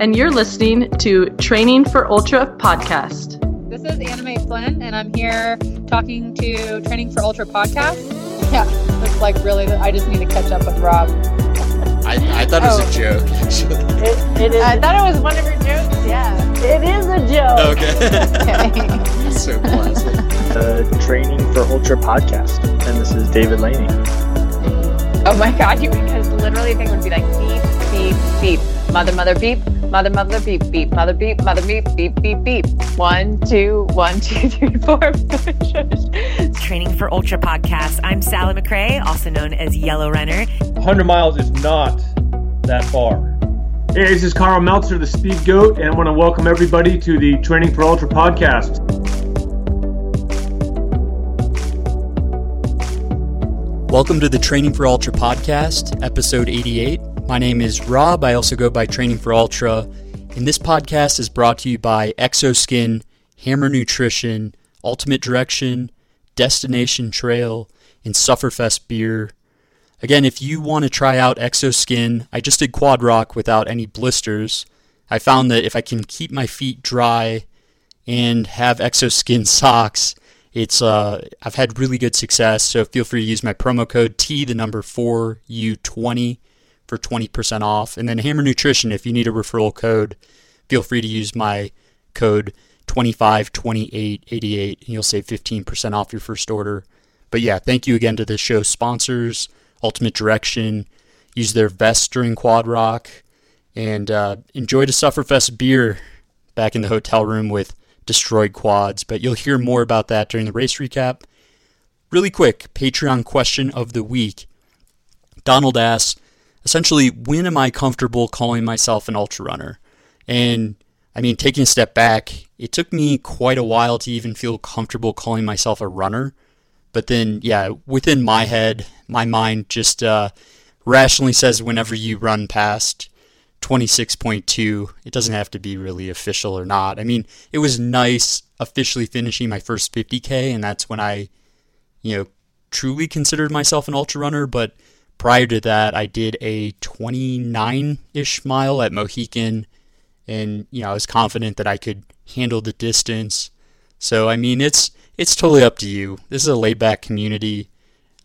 and you're listening to Training for Ultra podcast. This is Anime Flynn, and I'm here talking to Training for Ultra podcast. Yeah, it's like really, I just need to catch up with Rob. I, I thought it was Oh. a joke. It, it is. I thought it was one of your jokes. Yeah. it is a joke. okay. Okay. so classic. the Training for Ultra podcast, and this is David Laney. oh my God, you because literally the thing would be like beep, beep, beep, mother, mother, beep, mother, mother, beep, beep, mother, beep, mother, beep, beep, beep, beep. One, two, one, two, three, four. Training for Ultra podcast. I'm Sally McRae, also known as Yellow Runner. 100 miles is not that far. Hey, this is Karl Meltzer, the Speed Goat, and I want to welcome everybody to the Training for Ultra podcast. Welcome to the Training for Ultra podcast, episode 88. My name is Rob. I also go by Training for Ultra. And this podcast is brought to you by Xoskin, Hammer Nutrition, Ultimate Direction, Destination Trail, and Sufferfest Beer. Again, if you want to try out Xoskin, I just did Quad Rock without any blisters. I found that if I can keep my feet dry and have Xoskin socks, it's uh I've had really good success. So feel free to use my promo code T the number 4 U20 for 20% off. And then Hammer Nutrition if you need a referral code, feel free to use my code 252888 and you'll save 15% off your first order. But yeah, thank you again to the show sponsors, Ultimate Direction. Use their vest during Quad Rock and uh, enjoy the Sufferfest beer back in the hotel room with destroyed quads. But you'll hear more about that during the race recap. Really quick, Patreon question of the week. Donald asks, essentially, when am I comfortable calling myself an ultra runner? And I mean, taking a step back, it took me quite a while to even feel comfortable calling myself a runner. But then, yeah, within my head, my mind just uh, rationally says whenever you run past 26.2, it doesn't have to be really official or not. I mean, it was nice officially finishing my first 50K, and that's when I, you know, truly considered myself an ultra runner. But prior to that, I did a 29 ish mile at Mohican, and, you know, I was confident that I could handle the distance. So, I mean, it's it's totally up to you. This is a laid back community.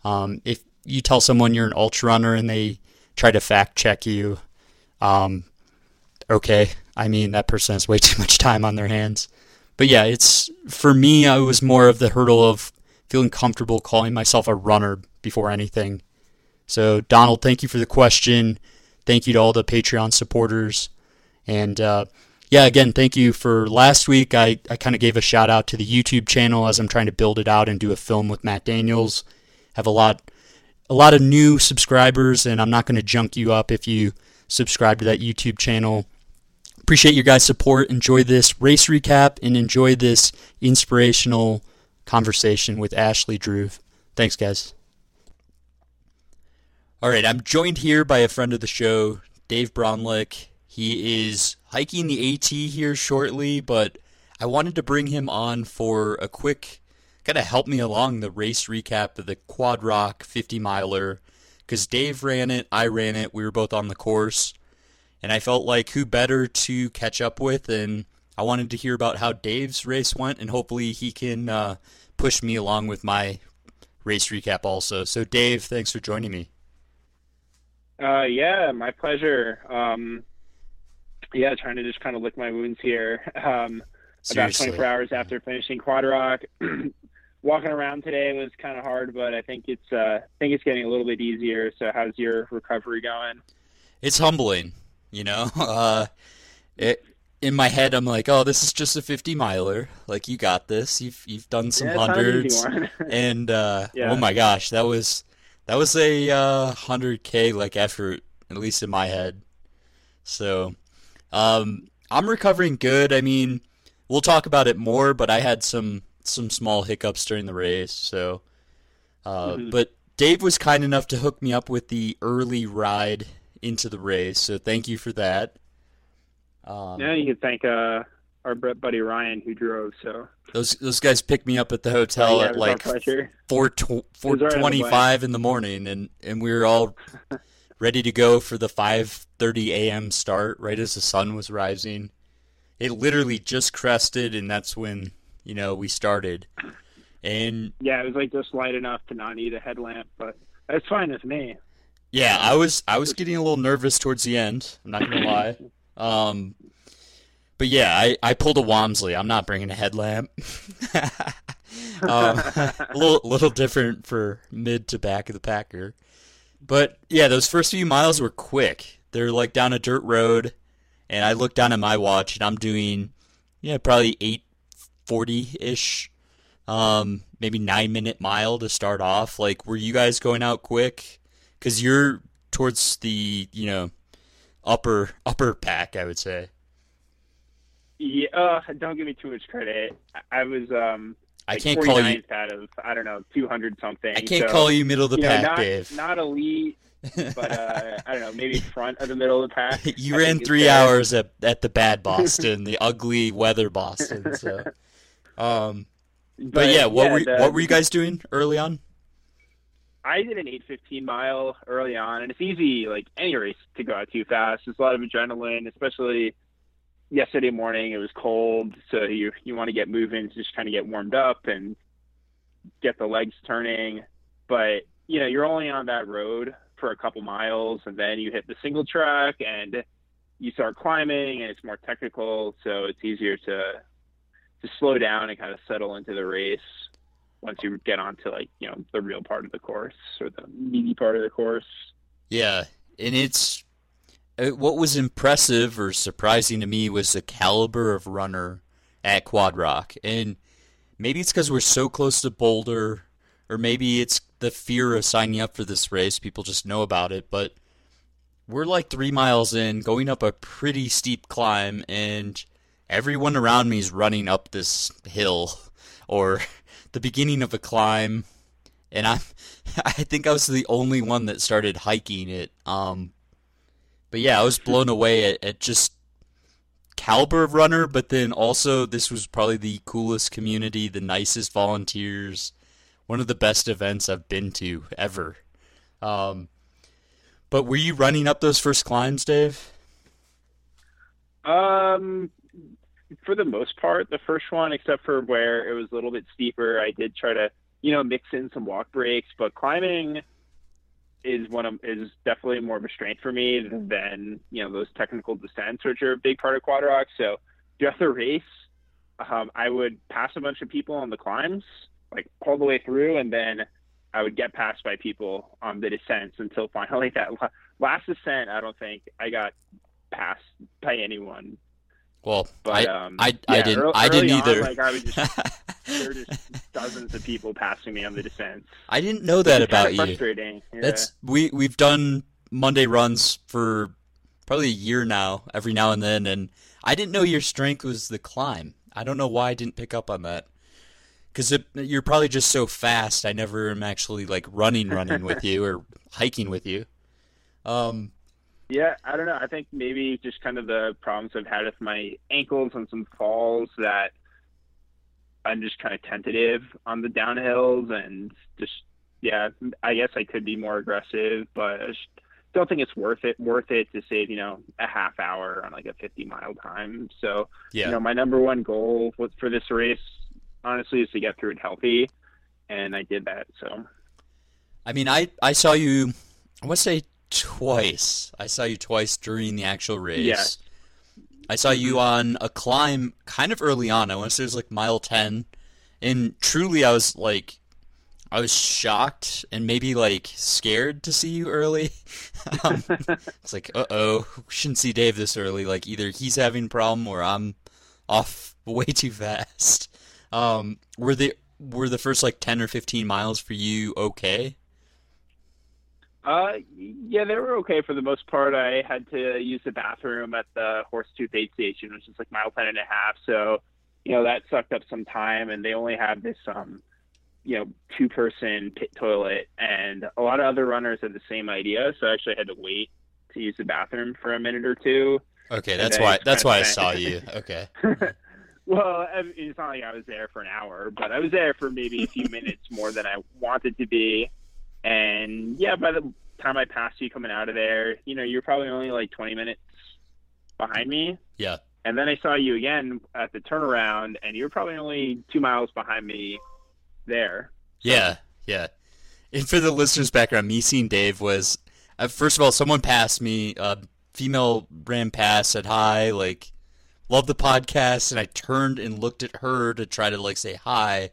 Um, if you tell someone you're an ultra runner and they try to fact check you, um, okay. I mean, that person has way too much time on their hands. But yeah, it's for me, I was more of the hurdle of feeling comfortable calling myself a runner before anything. So, Donald, thank you for the question. Thank you to all the Patreon supporters. And uh, yeah, again, thank you for last week. I, I kind of gave a shout out to the YouTube channel as I'm trying to build it out and do a film with Matt Daniels. Have a lot a lot of new subscribers, and I'm not going to junk you up if you subscribe to that YouTube channel. Appreciate your guys' support. Enjoy this race recap and enjoy this inspirational conversation with Ashley Drew. Thanks, guys. All right, I'm joined here by a friend of the show, Dave Bronlick. He is hiking the AT here shortly, but I wanted to bring him on for a quick kind of help me along the race recap of the Quad Rock 50 miler because Dave ran it, I ran it, we were both on the course, and I felt like who better to catch up with, and I wanted to hear about how Dave's race went, and hopefully he can uh, push me along with my race recap also. So, Dave, thanks for joining me. Uh, yeah, my pleasure. Um, yeah, trying to just kind of lick my wounds here. Um, about 24 hours after finishing Quad Rock, walking around today was kind of hard, but I think it's uh, I think it's getting a little bit easier. So, how's your recovery going? it's humbling, you know. Uh, it, in my head, I'm like, oh, this is just a 50 miler. Like you got this. You've you've done some Yeah, it's not an hundreds, and uh, Yeah. oh my gosh, that was that was a uh, 100k like effort, at least in my head. So, um, I'm recovering good. I mean, we'll talk about it more, but I had some some small hiccups during the race. So, uh, Mhm. but Dave was kind enough to hook me up with the early ride into the race. So thank you for that. Um, yeah, you could thank uh, our buddy Ryan who drove. So, Those those guys picked me up at the hotel yeah, at it was our like four was right on the twenty five in the morning, and and we were all ready to go for the 5:30 a.m. start right as the sun was rising. It literally just crested and that's when, you know, we started. And Yeah, it was like just light enough to not need a headlamp, but that's fine with me. yeah, I was I was getting a little nervous towards the end. I'm not gonna lie. Um, but yeah, I, I pulled a Walmsley. I'm not bringing a headlamp. um, a little little different for mid to back of the packer. But yeah, those first few miles were quick. They're like down a dirt road, and I look down at my watch, and I'm doing yeah probably eight forty ish, um, maybe nine minute mile to start off. Like, were you guys going out quick? Because you're towards the you know upper upper pack, I would say. Yeah, uh, don't give me too much credit. I- I was um I can't call you. out of I don't know 200 something. I can't so, call you middle of the you know, pack, not, Dave. Not elite, but uh, I don't know, maybe front of the middle of the pack. you I ran three hours at at the bad Boston, the ugly weather Boston. So, um, but, yeah, what were the- what were you guys doing early on? I did an 8:15 mile early on, and it's easy, like any race, to go out too fast. There's a lot of adrenaline, especially yesterday morning. It was cold, so you you want to get moving, just kind of get warmed up and get the legs turning. But you know, you're only on that road for a couple miles, and then you hit the single track, and you start climbing, and it's more technical, so it's easier to to slow down and kind of settle into the race once you get onto like you know the real part of the course or the meaty part of the course. Yeah, and it's what was impressive or surprising to me was the caliber of runner at Quad Rock, and maybe it's because we're so close to Boulder, or maybe it's the fear of signing up for this race. People just know about it, but we're like three miles in, going up a pretty steep climb, and everyone around me is running up this hill or the beginning of a climb, and I, I think I was the only one that started hiking it. Um, but yeah, I was blown away at, at just caliber of runner, but then also this was probably the coolest community, the nicest volunteers, one of the best events I've been to ever. Um, but were you running up those first climbs, Dave? Um, for the most part, the first one, except for where it was a little bit steeper, I did try to you know mix in some walk breaks, but climbing is one of is definitely more of a strength for me than you know those technical descents, which are a big part of quad rock. So throughout the race, um, I would pass a bunch of people on the climbs, like all the way through, and then I would get passed by people on the descents until finally that la- last descent. I don't think I got passed by anyone. Well, But I, um, I, I didn't, ear- I didn't early on, either. like I would just there were just dozens of people passing me on the descents. I didn't know that about you. Frustrating. Yeah. That's we we've done Monday runs for probably a year now, every now and then, and I didn't know your strength was the climb. I don't know why I didn't pick up on that. Because you're probably just so fast. I never am actually like running, running with you or hiking with you. Um, Yeah, I don't know. I think maybe just kind of the problems I've had with my ankles and some falls that I'm just kind of tentative on the downhills and just yeah, I guess I could be more aggressive, but I just don't think it's worth it worth it to save, you know, a half hour on like a 50 mile time. So, yeah. you know, my number one goal for this race honestly is to get through it healthy and I did that. So, I mean, I I saw you. I want to say twice. I saw you twice during the actual race. Yeah. I saw you on a climb kind of early on. I want to say it was like mile ten, and truly, I was like, I was shocked and maybe like scared to see you early. um, it's like, uh oh, shouldn't see Dave this early. Like either he's having a problem or I'm off way too fast. Um, were the were the first like ten or fifteen miles for you okay? Uh, yeah, they were okay for the most part. I had to use the bathroom at the horse Horsetooth aid station, which is like mile ten and a half. So, you know, that sucked up some time, and they only had this, um, you know, two person pit toilet, and a lot of other runners had the same idea. So I actually had to wait to use the bathroom for a minute or two. Okay, that's why that's why I saw you. Okay. well, I mean, it's not like I was there for an hour, but I was there for maybe a few minutes more than I wanted to be. And yeah, by the time I passed you coming out of there, you know, you're probably only like 20 minutes behind me. Yeah. And then I saw you again at the turnaround, and you were probably only two miles behind me there. Yeah, yeah. And for the listeners' background, me seeing Dave was, uh, first of all, someone passed me, uh, female ran past, said hi, like, love the podcast, and I turned and looked at her to try to, like, say hi,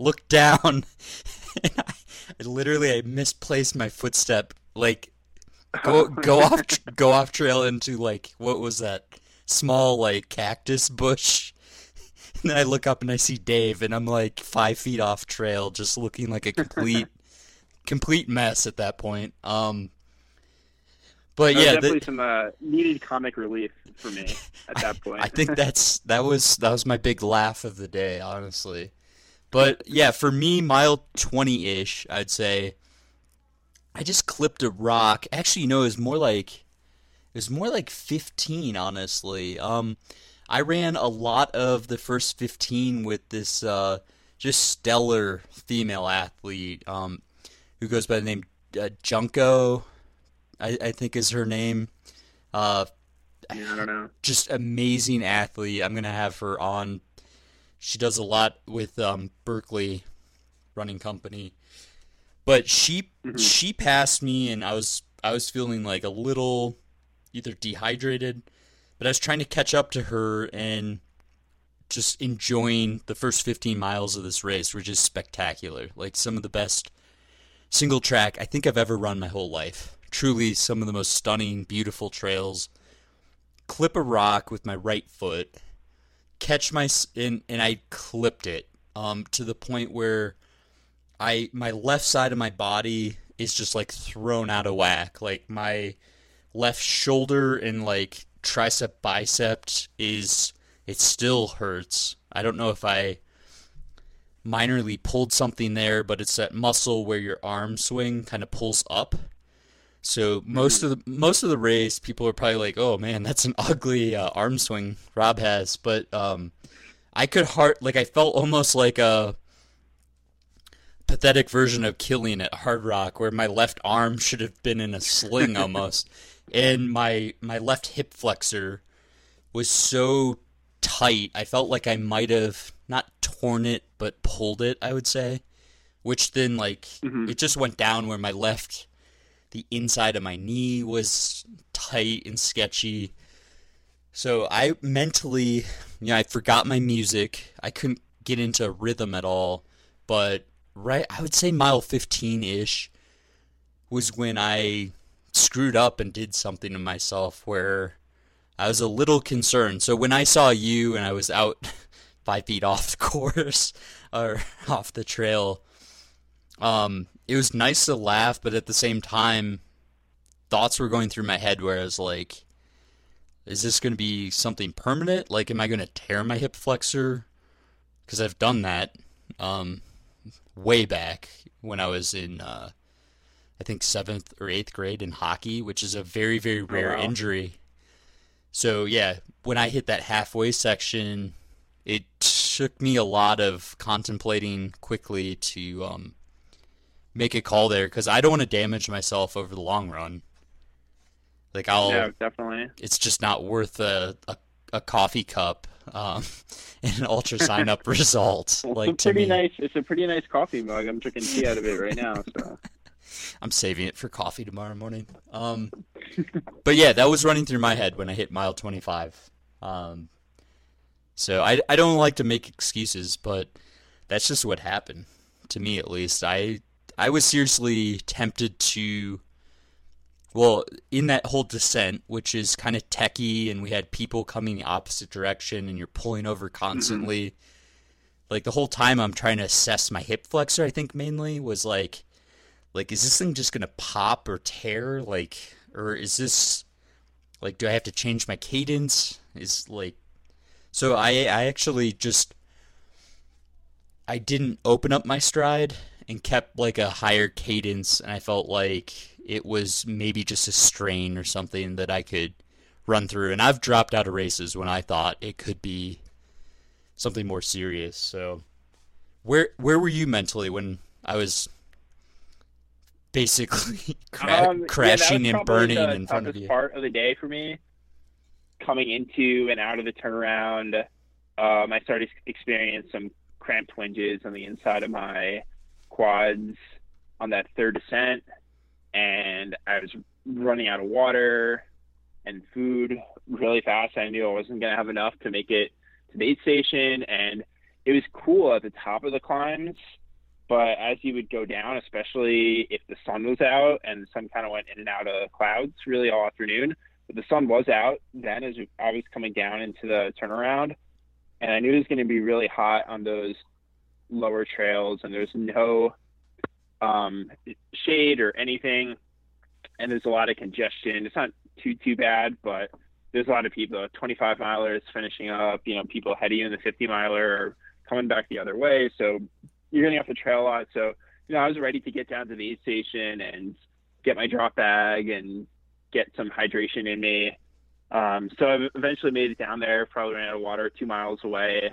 looked down, I, I literally, I misplaced my footstep, like, go, go off, go off trail into, like, what was that? Small, like, cactus bush. And then I look up and I see Dave, and I'm like five feet off trail, just looking like a complete, complete mess at that point. Um, but yeah, definitely the- some uh, needed comic relief for me at that point. I think that's that was that was my big laugh of the day, honestly. But yeah, for me, mile twenty ish, I'd say. I just clipped a rock. Actually, you know, it was more like it was more like fifteen, honestly. Um, I ran a lot of the first fifteen with this uh, just stellar female athlete um, who goes by the name uh, Junko. I, I think is her name. Uh, Yeah, I don't know. just amazing athlete. I'm gonna have her on. She does a lot with um, Berkeley Running Company, but she she passed me, and I was I was feeling like a little either dehydrated, but I was trying to catch up to her and just enjoying the first 15 miles of this race, which is spectacular. Like some of the best single track I think I've ever run my whole life. Truly, some of the most stunning, beautiful trails clip a rock with my right foot, catch my and and I clipped it um to the point where I my left side of my body is just like thrown out of whack. Like my left shoulder and like tricep bicep is it still hurts. I don't know if I minorly pulled something there, but it's that muscle where your arm swing kind of pulls up. So most of the most of the race, people are probably like, "Oh man, that's an ugly uh, arm swing Rob has." But um, I could heart like I felt almost like a pathetic version of Kilian at Hardrock, where my left arm should have been in a sling almost, and my my left hip flexor was so tight. I felt like I might have not torn it, but pulled it. I would say, which then like it just went down where my left the inside of my knee was tight and sketchy. So I mentally, you know, I forgot my music. I couldn't get into rhythm at all. But right, I would say mile 15 ish was when I screwed up and did something to myself where I was a little concerned. So when I saw you and I was out five feet off the course or off the trail, um, it was nice to laugh, but at the same time, thoughts were going through my head where I was like, is this going to be something permanent? Like, am I going to tear my hip flexor? Because I've done that um, way back when I was in, uh, I think, seventh or eighth grade in hockey, which is a very, very rare wow. injury. So, yeah, when I hit that halfway section, it took me a lot of contemplating quickly to um, make a call there because I don't want to damage myself over the long run. Like I'll, Yeah, definitely. it's just not worth a a, a coffee cup um, and an ultra sign up result. Well, like it's a pretty me, nice. It's a pretty nice coffee mug. I'm drinking tea out of it right now. So I'm saving it for coffee tomorrow morning. Um, but yeah, that was running through my head when I hit mile 25. Um, so I, I don't like to make excuses, but that's just what happened to me at least. I I was seriously tempted to well, in that whole descent, which is kind of techie, and we had people coming the opposite direction, and you're pulling over constantly. Mm-hmm. Like the whole time, I'm trying to assess my hip flexor. I think mainly was like, like, is this thing just gonna pop or tear? Like, or is this like, do I have to change my cadence? Is like, so I I actually just I didn't open up my stride and kept like a higher cadence, and I felt like it was maybe just a strain or something that I could run through. And I've dropped out of races when I thought it could be something more serious. So, where where were you mentally when I was basically cra- Um, yeah, crashing was and burning the in front of you. Part of the day for me, coming into and out of the turnaround, um, I started to experience some cramp twinges on the inside of my quads on that third descent, and I was running out of water and food really fast. I knew I wasn't going to have enough to make it to the aid station, and it was cool at the top of the climbs. But as you would go down, especially if the sun was out and the sun kind of went in and out of clouds really all afternoon, but the sun was out then as I was coming down into the turnaround, and I knew it was going to be really hot on those lower trails, and there's no um, shade or anything, and there's a lot of congestion. It's not too too bad, but there's a lot of people, 25 milers finishing up, you know, people heading in the 50 miler or coming back the other way. So you're going to have to trail a lot. So, you know, I was ready to get down to the aid station and get my drop bag and get some hydration in me. Um, so I eventually made it down there, probably ran out of water two miles away.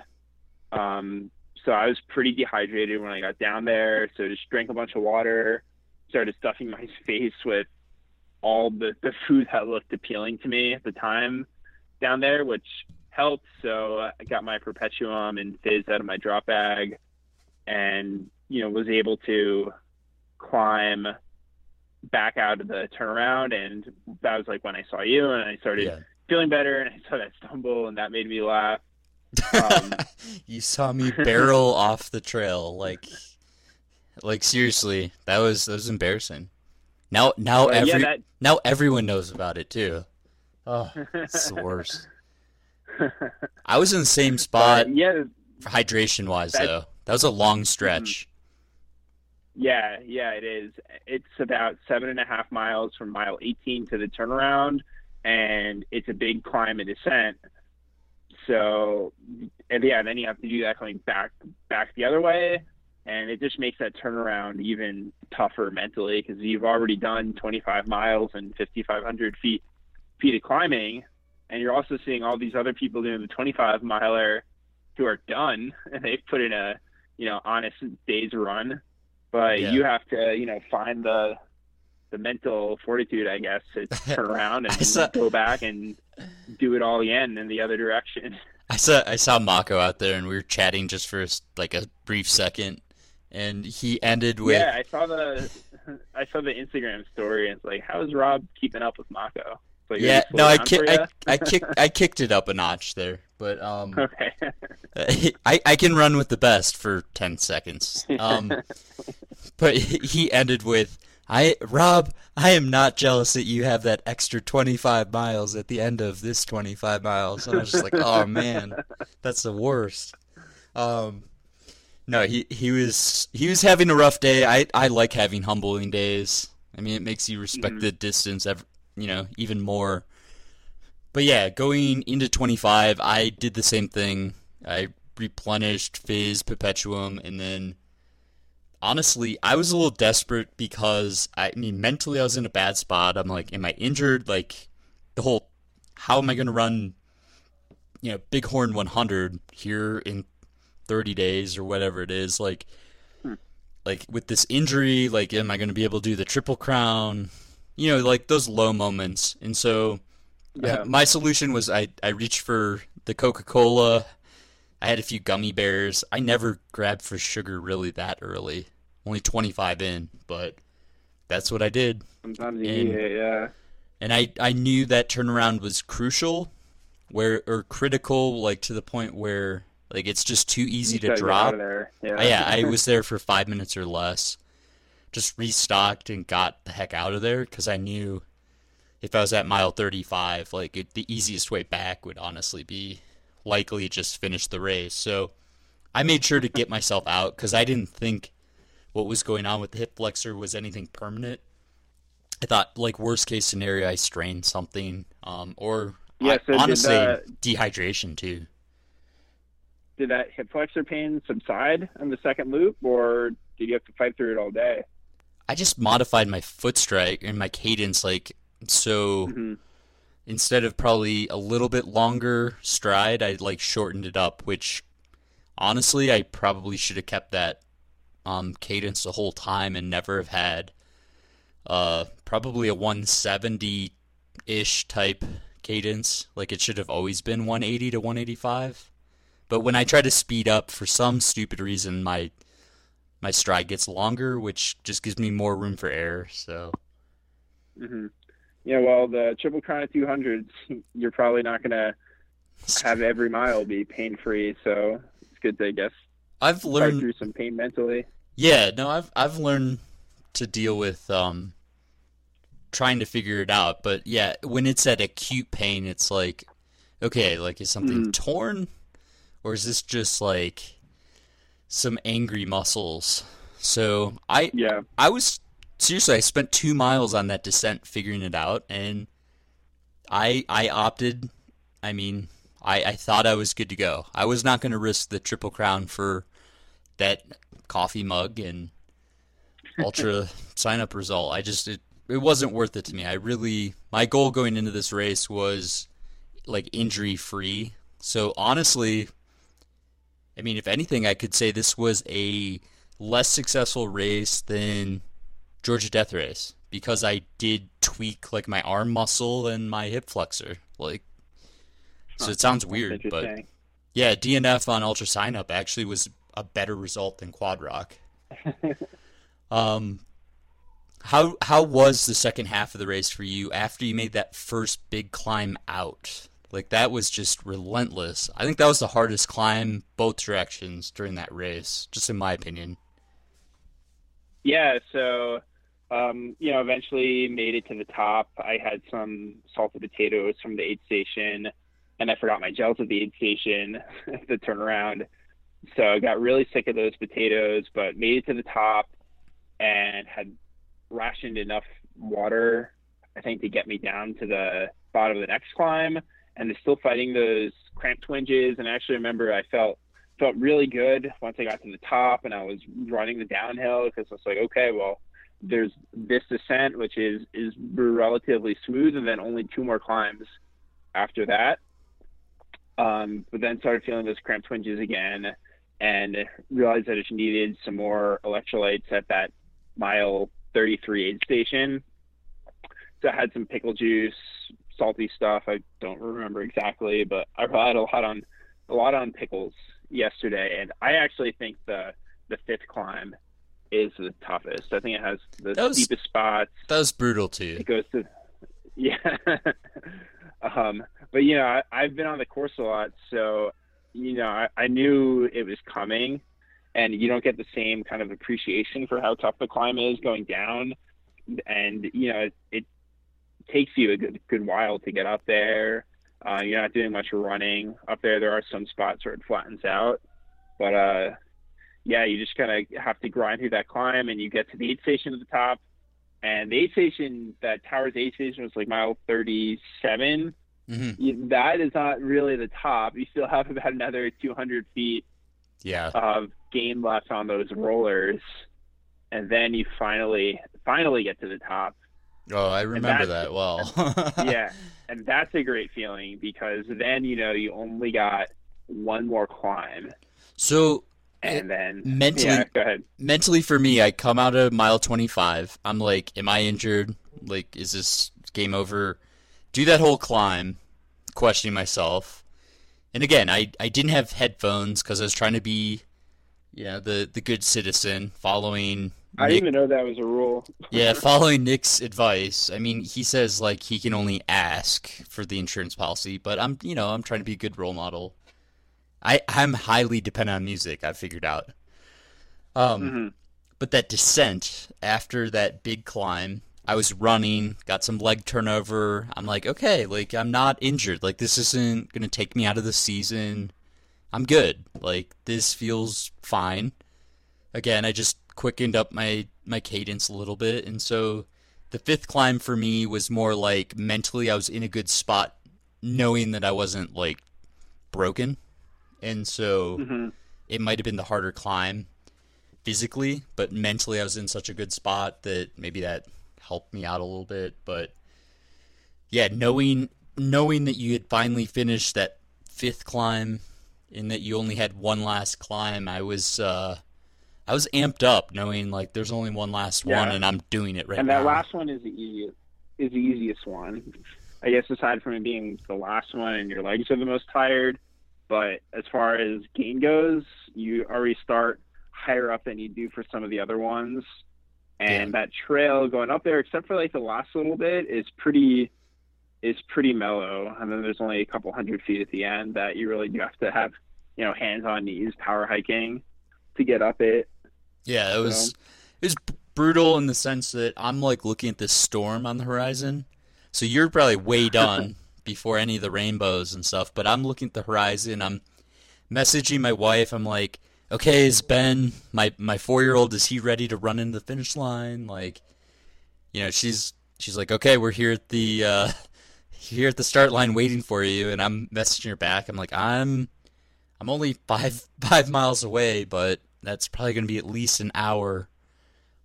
Um, so I was pretty dehydrated when I got down there. So just drank a bunch of water, started stuffing my face with all the, the food that looked appealing to me at the time down there, which helped. So I got my Perpetuem and Fizz out of my drop bag and, you know, was able to climb back out of the turnaround. And that was like when I saw you and I started Yeah. feeling better and I saw that stumble and that made me laugh. Um, you saw me barrel off the trail, like, like seriously, that was that was embarrassing. Now, now But yeah, every that- now everyone knows about it too. Oh, it's the worst. I was in the same spot, But yeah, hydration wise That- though. That was a long stretch. Yeah, yeah, it is. It's about seven and a half miles from mile 18 to the turnaround, and it's a big climb and descent. So, and yeah, then you have to do that coming back back the other way, and it just makes that turnaround even tougher mentally because you've already done 25 miles and 5,500 feet feet of climbing, and you're also seeing all these other people doing the 25 miler who are done, and they've put in a you know honest day's run. But Yeah. you have to you know find the the mental fortitude i guess to turn around and saw- go back and do it all again in the other direction I saw I saw Mako out there, and we were chatting just for like a brief second, and he ended with yeah i saw the i saw the instagram story and it's like how is rob keeping up with mako like, yeah. No, I ki- I, I kicked I kicked it up a notch there, but um, okay I I can run with the best for ten seconds. Um, but he ended with. I Rob, I am not jealous that you have that extra 25 miles at the end of this 25 miles. And I was just like, oh man, that's the worst. Um, no, he he was he was having a rough day. I I like having humbling days. I mean, it makes you respect Mhm. the distance, you know, even more. But yeah, going into 25, I did the same thing. I replenished Fizz, Perpetuem, and then honestly, I was a little desperate because I mean, mentally, I was in a bad spot. I'm like, am I injured? Like, the whole, how am I going to run, you know, Bighorn 100 here in 30 days or whatever it is? Like, hmm. like with this injury, like, am I going to be able to do the Triple Crown? You know, like those low moments. And so, uh, Yeah. my solution was I, I reached for the Coca Cola. I had a few gummy bears. I never grabbed for sugar really that early. Only 25 in, but that's what I did. sometimes you And- need it yeah And I, I knew that turnaround was crucial, where or critical, like to the point where like it's just too easy You to drop. yeah Uh, yeah, I was there for five minutes or less. Just restocked and got the heck out of there because I knew if I was at mile 35, like it, the easiest way back would honestly be likely just finish the race. So I made sure to get myself out because I didn't think what was going on with the hip flexor was anything permanent. I thought, like worst case scenario, I strained something, um, or Yeah, so did honestly that- dehydration too. did that hip flexor pain subside on the second loop or did you have to fight through it all day I just modified my foot strike and my cadence, like so. Mhm. Instead of probably a little bit longer stride, I like shortened it up. Which, honestly, I probably should have kept that um, cadence the whole time and never have had uh, probably a 170 ish type cadence. Like it should have always been 180 to 185. But when I try to speed up, for some stupid reason, my my stride gets longer, which just gives me more room for error. So hmm Yeah, well, the Triple Crown of 200s, you're probably not going to have every mile be pain free. So it's good to, I guess, I've learned through some pain mentally. Yeah, no, I've I've learned to deal with um trying to figure it out. But yeah, when it's at acute pain, it's like, okay, like is something Mhm. torn, or is this just like some angry muscles? So I Yeah. I was seriously I spent two miles on that descent figuring it out, and I I opted. I mean, I I thought I was good to go. I was not going to risk the triple crown for that coffee mug and ultra sign up result. I just it, it wasn't worth it to me. I really my goal going into this race was like injury free. So honestly, I mean, if anything, I could say this was a less successful race than Georgia Death Race because I did tweak like my arm muscle and my hip flexor. Like, so it sounds weird, but yeah, DNF on Ultra Sign Up actually was a better result than Quad Rock. um, how how was the second half of the race for you after you made that first big climb out? Like that was just relentless. I think that was the hardest climb both directions during that race, just in my opinion. Yeah, so um, you know, eventually made it to the top. I had some salted potatoes from the aid station, and I forgot my gels at the aid station the turnaround. So I got really sick of those potatoes, but made it to the top and had rationed enough water, I think, to get me down to the bottom of the next climb. And they're still fighting those cramp twinges. And I actually remember I felt felt really good once I got to the top and I was running the downhill because I was like, okay, well, there's this descent which is is relatively smooth, and then only two more climbs after that. Um, but then started feeling those cramp twinges again, and realized that I needed some more electrolytes at that mile 33 aid station. So I had some pickle juice, salty stuff. I don't remember exactly, but I relied a lot on a lot on pickles yesterday, and I actually think the the fifth climb is the toughest. I think it has the That was- steepest spots. That was brutal too. It goes to yeah. um, but you know, I, I've been on the course a lot, so you know, I, I knew it was coming, and you don't get the same kind of appreciation for how tough the climb is going down, and you know, it, it takes you a good good while to get up there. Uh, you're not doing much running up there. There are some spots where it flattens out, but uh, yeah, you just kind of have to grind through that climb, and you get to the aid station at the top. And the aid station, that tower's aid station was like mile 37. hmm You- That is not really the top. You still have about another 200 feet Yeah. of gain left on those rollers, and then you finally finally get to the top. Oh, I remember that well. yeah, and that's a great feeling because then you know you only got one more climb, So and then mentally- yeah, go ahead. mentally for me, I come out of mile 25. I'm like, am I injured? Like, is this game over? Do that whole climb, questioning myself. And again, I, I didn't have headphones because I was trying to be, you know, the, the good citizen, following. I Nick- didn't even know that was a rule. yeah, following Nick's advice. I mean, he says like he can only ask for the insurance policy, but I'm, you know, I'm trying to be a good role model. I I'm highly dependent on music. I figured out. Um, Mhm. but that descent after that big climb, I was running, got some leg turnover. I'm like, okay, like I'm not injured. Like this isn't gonna take me out of the season. I'm good. Like this feels fine. Again, I just quickened up my my cadence a little bit, and so the fifth climb for me was more like mentally I was in a good spot, knowing that I wasn't like broken, and so Mhm. it might have been the harder climb physically, but mentally I was in such a good spot that maybe that helped me out a little bit. But yeah, knowing knowing that you had finally finished that fifth climb and that you only had one last climb, I was uh, I was amped up knowing like there's only one last Yeah. one and I'm doing it right and now. that last one is the easiest is the easiest one. I guess aside from it being the last one and your legs are the most tired, but as far as gain goes, you already start higher up than you do for some of the other ones. And that trail going up there, except for like the last little bit, is pretty is pretty mellow. And then there's only a couple hundred feet at the end that you really do have to have, you know, hands on knees power hiking to get up it. Yeah, it was it was brutal in the sense that I'm like looking at this storm on the horizon. So you're probably way done before any of the rainbows and stuff, but I'm looking at the horizon. I'm messaging my wife. I'm like, "Okay, is Ben my my 4-year-old is he ready to run into the finish line?" Like, you know, she's she's like, "Okay, we're here at the uh here at the start line waiting for you." And I'm messaging her back. I'm like, "I'm I'm only 5 5 miles away, but that's probably going to be at least an hour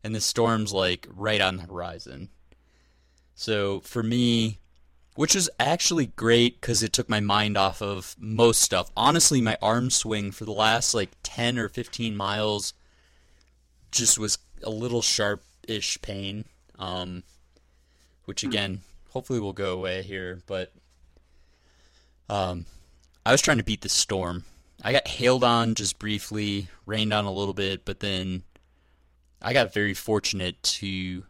and the storm's like right on the horizon. So for me, which is actually great because it took my mind off of most stuff. Honestly, my arm swing for the last like 10 or 15 miles just was a little sharp-ish pain, um, which again, hopefully will go away here. But um, I was trying to beat the storm. I got hailed on just briefly, rained on a little bit, but then I got very fortunate to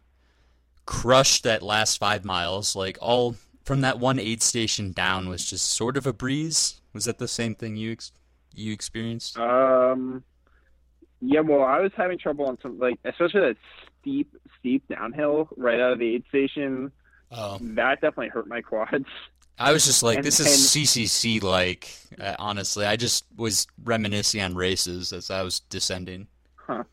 crush that last five miles. Like all from that one aid station down was just sort of a breeze. Was that the same thing you ex- you experienced? Um, yeah, well, I was having trouble on some, like, especially that steep, steep downhill right out of the aid station. Oh. That definitely hurt my quads. I was just like, And- this and- is CCC like. Uh, honestly, I just was reminiscing on races as I was descending. Huh.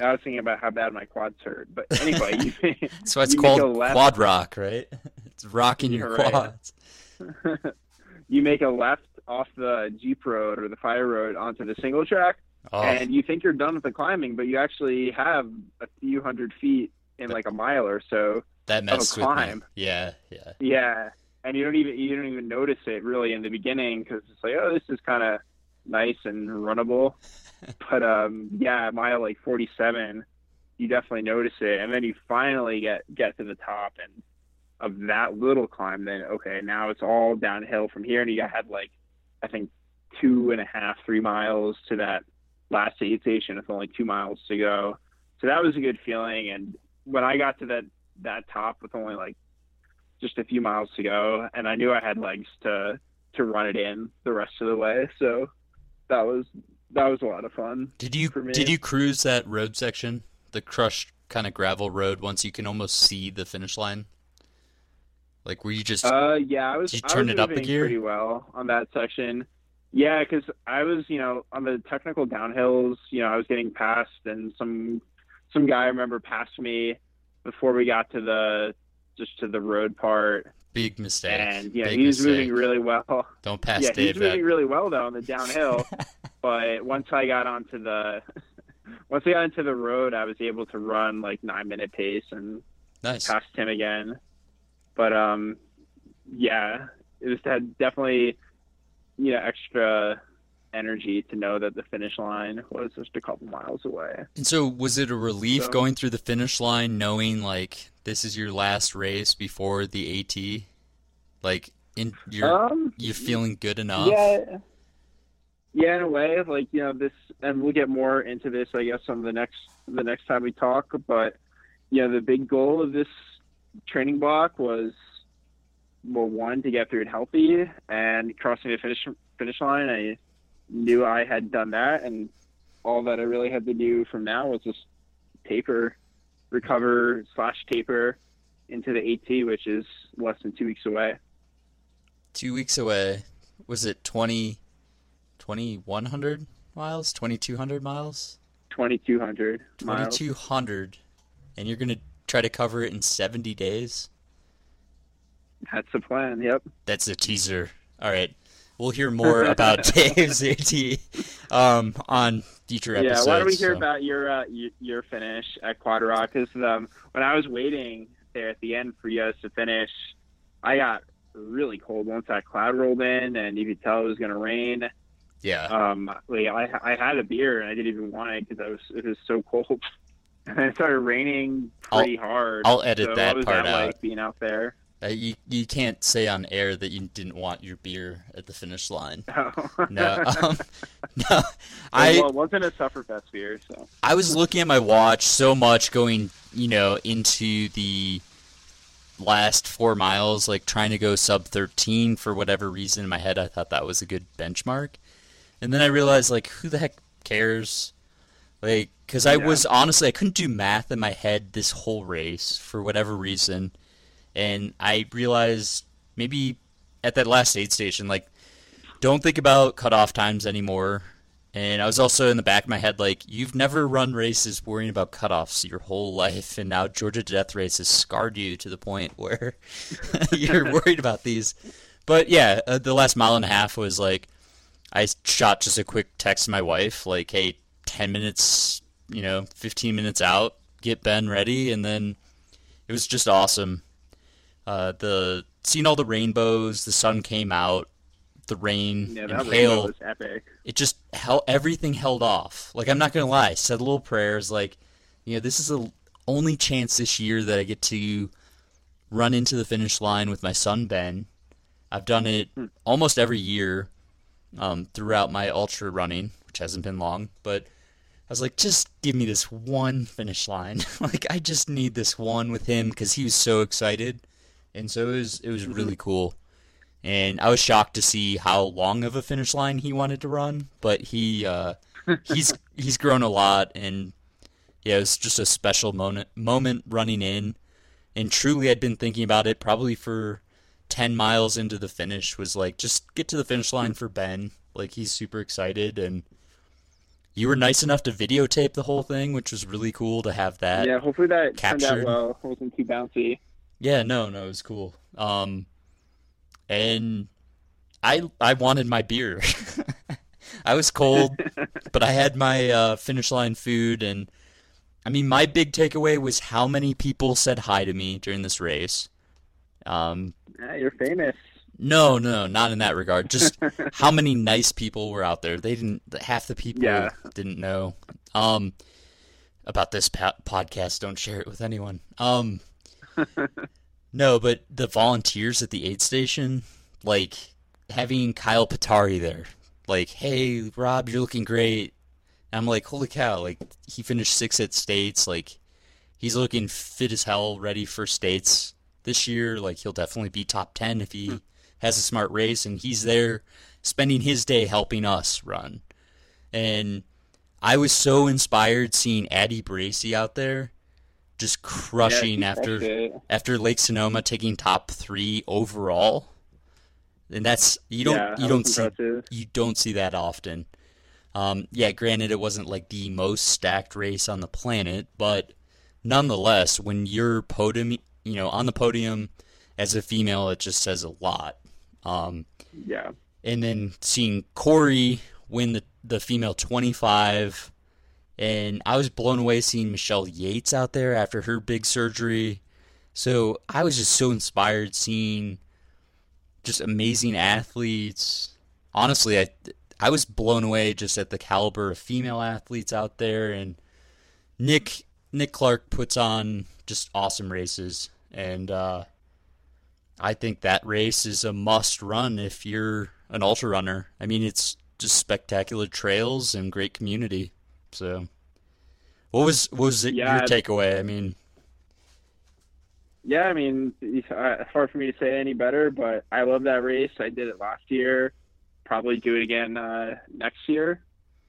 I was thinking about how bad my quads hurt, but anyway, you, That's why it's called quad rock, right? It's rocking your You're right. quads. you make a left off the Jeep road or the fire road onto the single track, Oh. and you think you're done with the climbing, but you actually have a few hundred feet in like a mile or so That of a messed with me. climb. Yeah, yeah. Yeah, and you don't even you don't even notice it really in the beginning because it's like, oh, this is kind of nice and runnable. but um, yeah, mile like 47, you definitely notice it, and then you finally get get to the top and of that little climb. Then okay, now it's all downhill from here, and you had like I think two and a half, three miles to that last aid station with only two miles to go. So that was a good feeling. And when I got to that that top with only like just a few miles to go, and I knew I had legs to to run it in the rest of the way. So that was that was a lot of fun. Did you did you cruise that road section, the crushed kind of gravel road, once you can almost see the finish line? Like, were you just Uh, yeah, I was. Did you I turn was it up a gear? pretty well on that section. Yeah, because I was, you know, on the technical downhills. You know, I was getting passed, and some some guy I remember passed me before we got to the just to the road part, big mistake? and yeah, Big he was mistake. moving really well. Don't pass yeah, he was moving really well though on the downhill. but once I got onto the once I got into the road, I was able to run like nine minute pace and Nice. past him again. But um, yeah, it just had definitely you know extra energy to know that the finish line was just a couple miles away. And so, was it a relief So- going through the finish line, knowing like this is your last race before the AT? Like, in you're Um, you feeling good enough? Yeah. Yeah, in a way, like you know this, and we'll get more into this, I guess, on the next the next time we talk. But you know, the big goal of this training block was, well, one to get through it healthy and crossing the finish finish line. I knew I had done that, and all that I really had to do from now was just taper, recover slash taper into the AT, which is less than two weeks away. Two weeks away. Was it 20, 2100 miles? 2200 miles? Twenty two hundred miles. 2200. And you're going to try to cover it in 70 days? That's the plan. Yep. That's a teaser. All right. We'll hear more about Dave's AT um, on future Yeah. Why don't we hear so. about your uh, your, your finish at Quad Rock? Because um, when I was waiting there at the end for you guys to finish, I got really cold once that cloud rolled in, and you could tell it was going to rain. Yeah. Um, like I I had a beer and I didn't even want it because I was it was so cold. And it started raining pretty hard. I'll edit so that part that out. like being out there? Uh, you you can't say on air that you didn't want your beer at the finish line. No, um, no. I well, it wasn't a Sufferfest beer, so I was looking at my watch so much going, you know, into the last four miles, like trying to go sub 13 for whatever reason in my head. I thought that was a good benchmark. And then I realized, like, who the heck cares? Like, because I Yeah. was honestly, I couldn't do math in my head this whole race for whatever reason. And I realized maybe at that last aid station, like, don't think about cutoff times anymore. And I was also in the back of my head like, you've never run races worrying about cutoffs your whole life, and now Georgia to Death Race has scarred you to the point where you're worried about these. But yeah, uh, the last mile and a half was like, I shot just a quick text to my wife, like, hey, 10 minutes, you know, 15 minutes out, get Ben ready, and then it was just awesome. Uh, the seeing all the rainbows, the sun came out, the rain yeah, and hail was epic. it just held everything held off. Like I'm not gonna lie, said little prayers like, you know, this is the only chance this year that I get to run into the finish line with my son Ben. I've done it almost every year um, throughout my ultra running, which hasn't been long, but was like, just give me this one finish line. like I just need this one with him because he was so excited, and so it was it was really cool. And I was shocked to see how long of a finish line he wanted to run, but he uh, he's he's grown a lot, and yeah, it was just a special moment moment running in. And truly, I'd been thinking about it probably for ten miles into the finish. Was like, just get to the finish line for Ben. Like he's super excited, and you were nice enough to videotape the whole thing, which was really cool to have that. yeah, hopefully that turned out well. It wasn't too bouncy. Yeah, no, no, it was cool. Um, and I I wanted my beer. I was cold, but I had my uh, finish line food, and I mean, my big takeaway was how many people said hi to me during this race. Um, Yeah, you're famous. No, no, not in that regard. Just how many nice people were out there. They didn't. Half the people Yeah. didn't know. Um, about this pa- podcast. Don't share it with anyone. Um, no, but the volunteers at the aid station, like having Kyle Pietari there, like, hey, Rob, you're looking great. And I'm like, holy cow! Like he finished sixth at states. Like he's looking fit as hell, ready for states this year. Like he'll definitely be top ten if he has a smart race, and he's there spending his day helping us run. And I was so inspired seeing Addie Bracy out there, just crushing Yeah, after after Lake Sonoma taking top three overall. And that's you don't Yeah, you don't was see impressive. you don't see that often. Um, yeah, granted, it wasn't like the most stacked race on the planet, but nonetheless, when you're podium, you know, on the podium as a female, it just says a lot. Um, Yeah. and then seeing Corey win the the female 25, and I was blown away seeing Michelle Yates out there after her big surgery. So I was just so inspired seeing just amazing athletes. Honestly, I I was blown away just at the caliber of female athletes out there, and Nick Nick Clark puts on just awesome races, and uh, I think that race is a must run if you're an ultra runner. I mean, it's just spectacular trails and great community. So, what was what was it, Yeah. your takeaway? I mean, Yeah, I mean, it's uh, hard for me to say any better, but I love that race. I did it last year. Probably do it again uh, next year.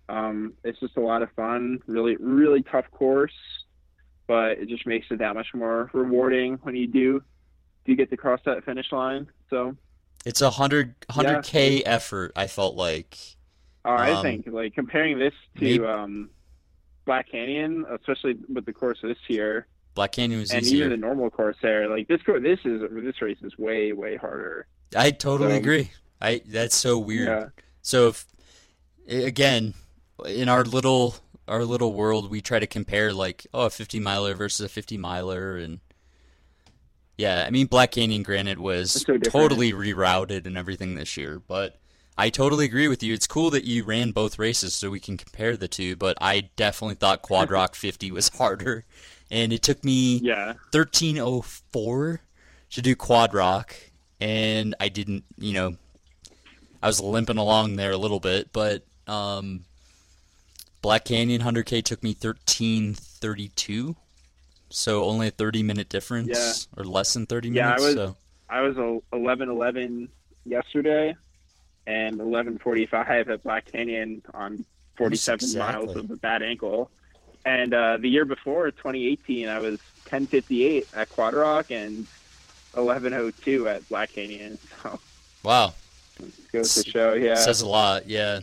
Um, it's just a lot of fun. Really, really tough course, but it just makes it that much more rewarding when you do do you get to cross that finish line. So, it's a hundred hundred k effort. I felt like. uh, I Um, think like comparing this to maybe- um, Black Canyon, especially with the course this year, Black Canyon was and easier. even the normal course there, like this course, this is this race is way way harder. I totally So- agree. I that's so weird. Yeah. So if again in our little our little world we try to compare like oh a 50 miler versus a 50 miler and yeah, I mean Black Canyon Granite was so totally rerouted and everything this year, but I totally agree with you. It's cool that you ran both races so we can compare the two, but I definitely thought Quad Rock 50 was harder. And it took me Yeah. 1304 to do Quad Rock, and I didn't, you know, I was limping along there a little bit, but um, Black Canyon 100K took me 1332, so only a 30 minute difference, Yeah. or less than 30 Yeah, I minutes. was- so I was a eleven eleven yesterday, and eleven forty five at Black Canyon on forty seven exactly. miles of a bad ankle. And uh, the year before, 2018, I was 1058 at Quad Rock and 1102 at Black Canyon. So wow, goes to show, yeah. says a lot. Yeah.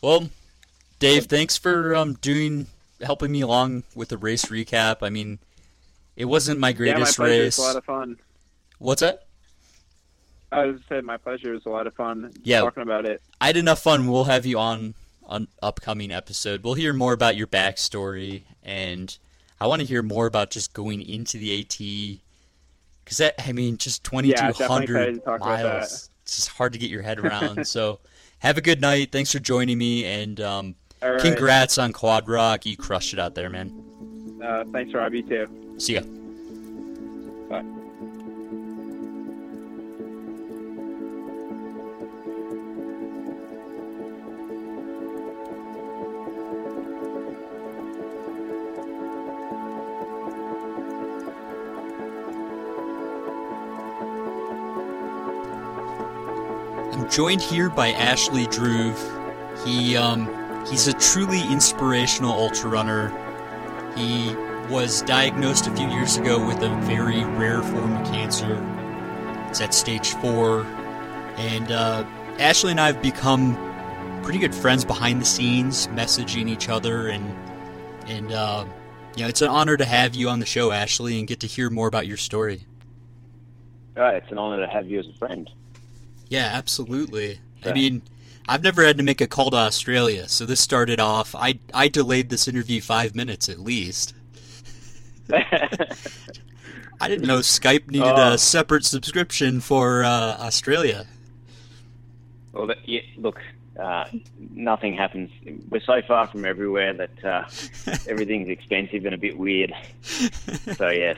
Well, Dave, thanks for um, doing helping me along with the race recap. I mean, it wasn't my greatest yeah, my pleasure. race. It's a lot of fun. What's that? I was said my pleasure. It's a lot of fun Yeah. talking about it. I had enough fun. We'll have you on an upcoming episode. We'll hear more about your backstory, and I want to hear more about just going into the AT. Because that, I mean, just twenty two hundred definitely excited to hundred talk about that. miles. It's just hard to get your head around. so, have a good night. Thanks for joining me, and um, right. congrats on Quad Rock. You crushed it out there, man. Uh, thanks, Rob. You too. See ya. Bye. I'm joined here by Ashley Druve. He um, he's a truly inspirational ultra runner. He was diagnosed a few years ago with a very rare form of cancer. It's at stage four, and uh, Ashley and I have become pretty good friends behind the scenes, messaging each other, and and uh, you know it's an honor to have you on the show, Ashley, and get to hear more about your story. Oh, it's an honor to have you as a friend. Yeah, absolutely. I mean, I've never had to make a call to Australia, so this started off. I I delayed this interview five minutes at least. I didn't know Skype needed Oh. a separate subscription for uh, Australia. Well, that, yeah, look, uh, nothing happens. We're so far from everywhere that uh, everything's expensive and a bit weird. So yes,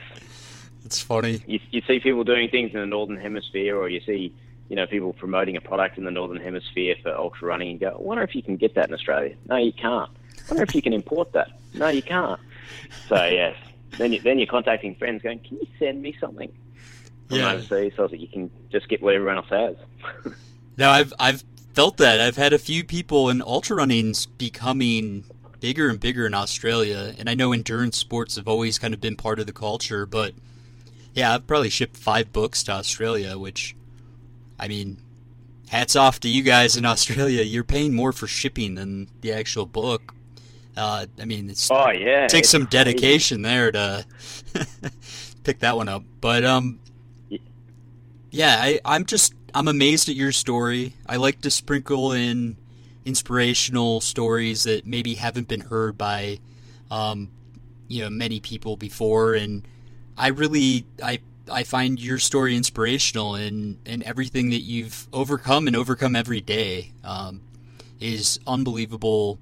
It's funny. you, you see people doing things in the northern hemisphere, or you see, you know, people promoting a product in the northern hemisphere for ultra running, and go, I wonder if you can get that in Australia. No, you can't. I wonder if you can import that. No, you can't. So yes, then you, then you're contacting friends, going, can you send me something from Yeah. overseas so that you can just get what everyone else has. No, I've I've felt that. I've had a few people in ultra running's becoming bigger and bigger in Australia, and I know endurance sports have always kind of been part of the culture, but yeah, I've probably shipped five books to Australia, which I mean, hats off to you guys in Australia. You're paying more for shipping than the actual book. Uh, I mean, it's Oh yeah, takes it's some crazy. dedication there to pick that one up. But um, yeah, I, I'm just I'm amazed at your story. I like to sprinkle in inspirational stories that maybe haven't been heard by um, you know many people before, and I really I I find your story inspirational and and everything that you've overcome and overcome every day um, is unbelievable.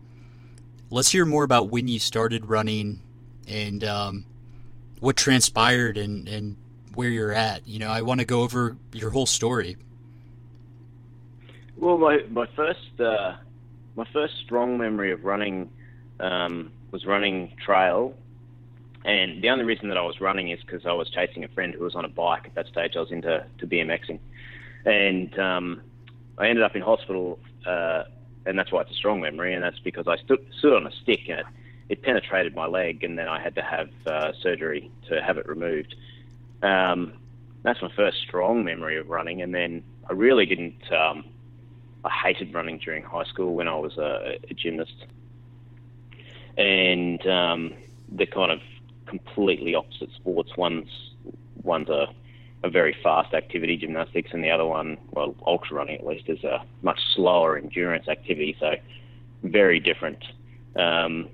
Let's hear more about when you started running and um, what transpired and, and where you're at. You know, I want to go over your whole story. Well, my my first uh, my first strong memory of running um, was running trail, and the only reason that I was running is because I was chasing a friend who was on a bike. At that stage, I was into to BMXing, and um, I ended up in hospital, uh, and that's why it's a strong memory, and that's because I stood stood on a stick and it, it penetrated my leg, and then I had to have uh, surgery to have it removed. Um, that's my first strong memory of running, and then I really didn't. Um, I hated running during high school when I was a, a gymnast, and um, they're kind of completely opposite sports. One's one's a a very fast activity, gymnastics, and the other one, well, ultra running at least, is a much slower endurance activity. So very different. Um,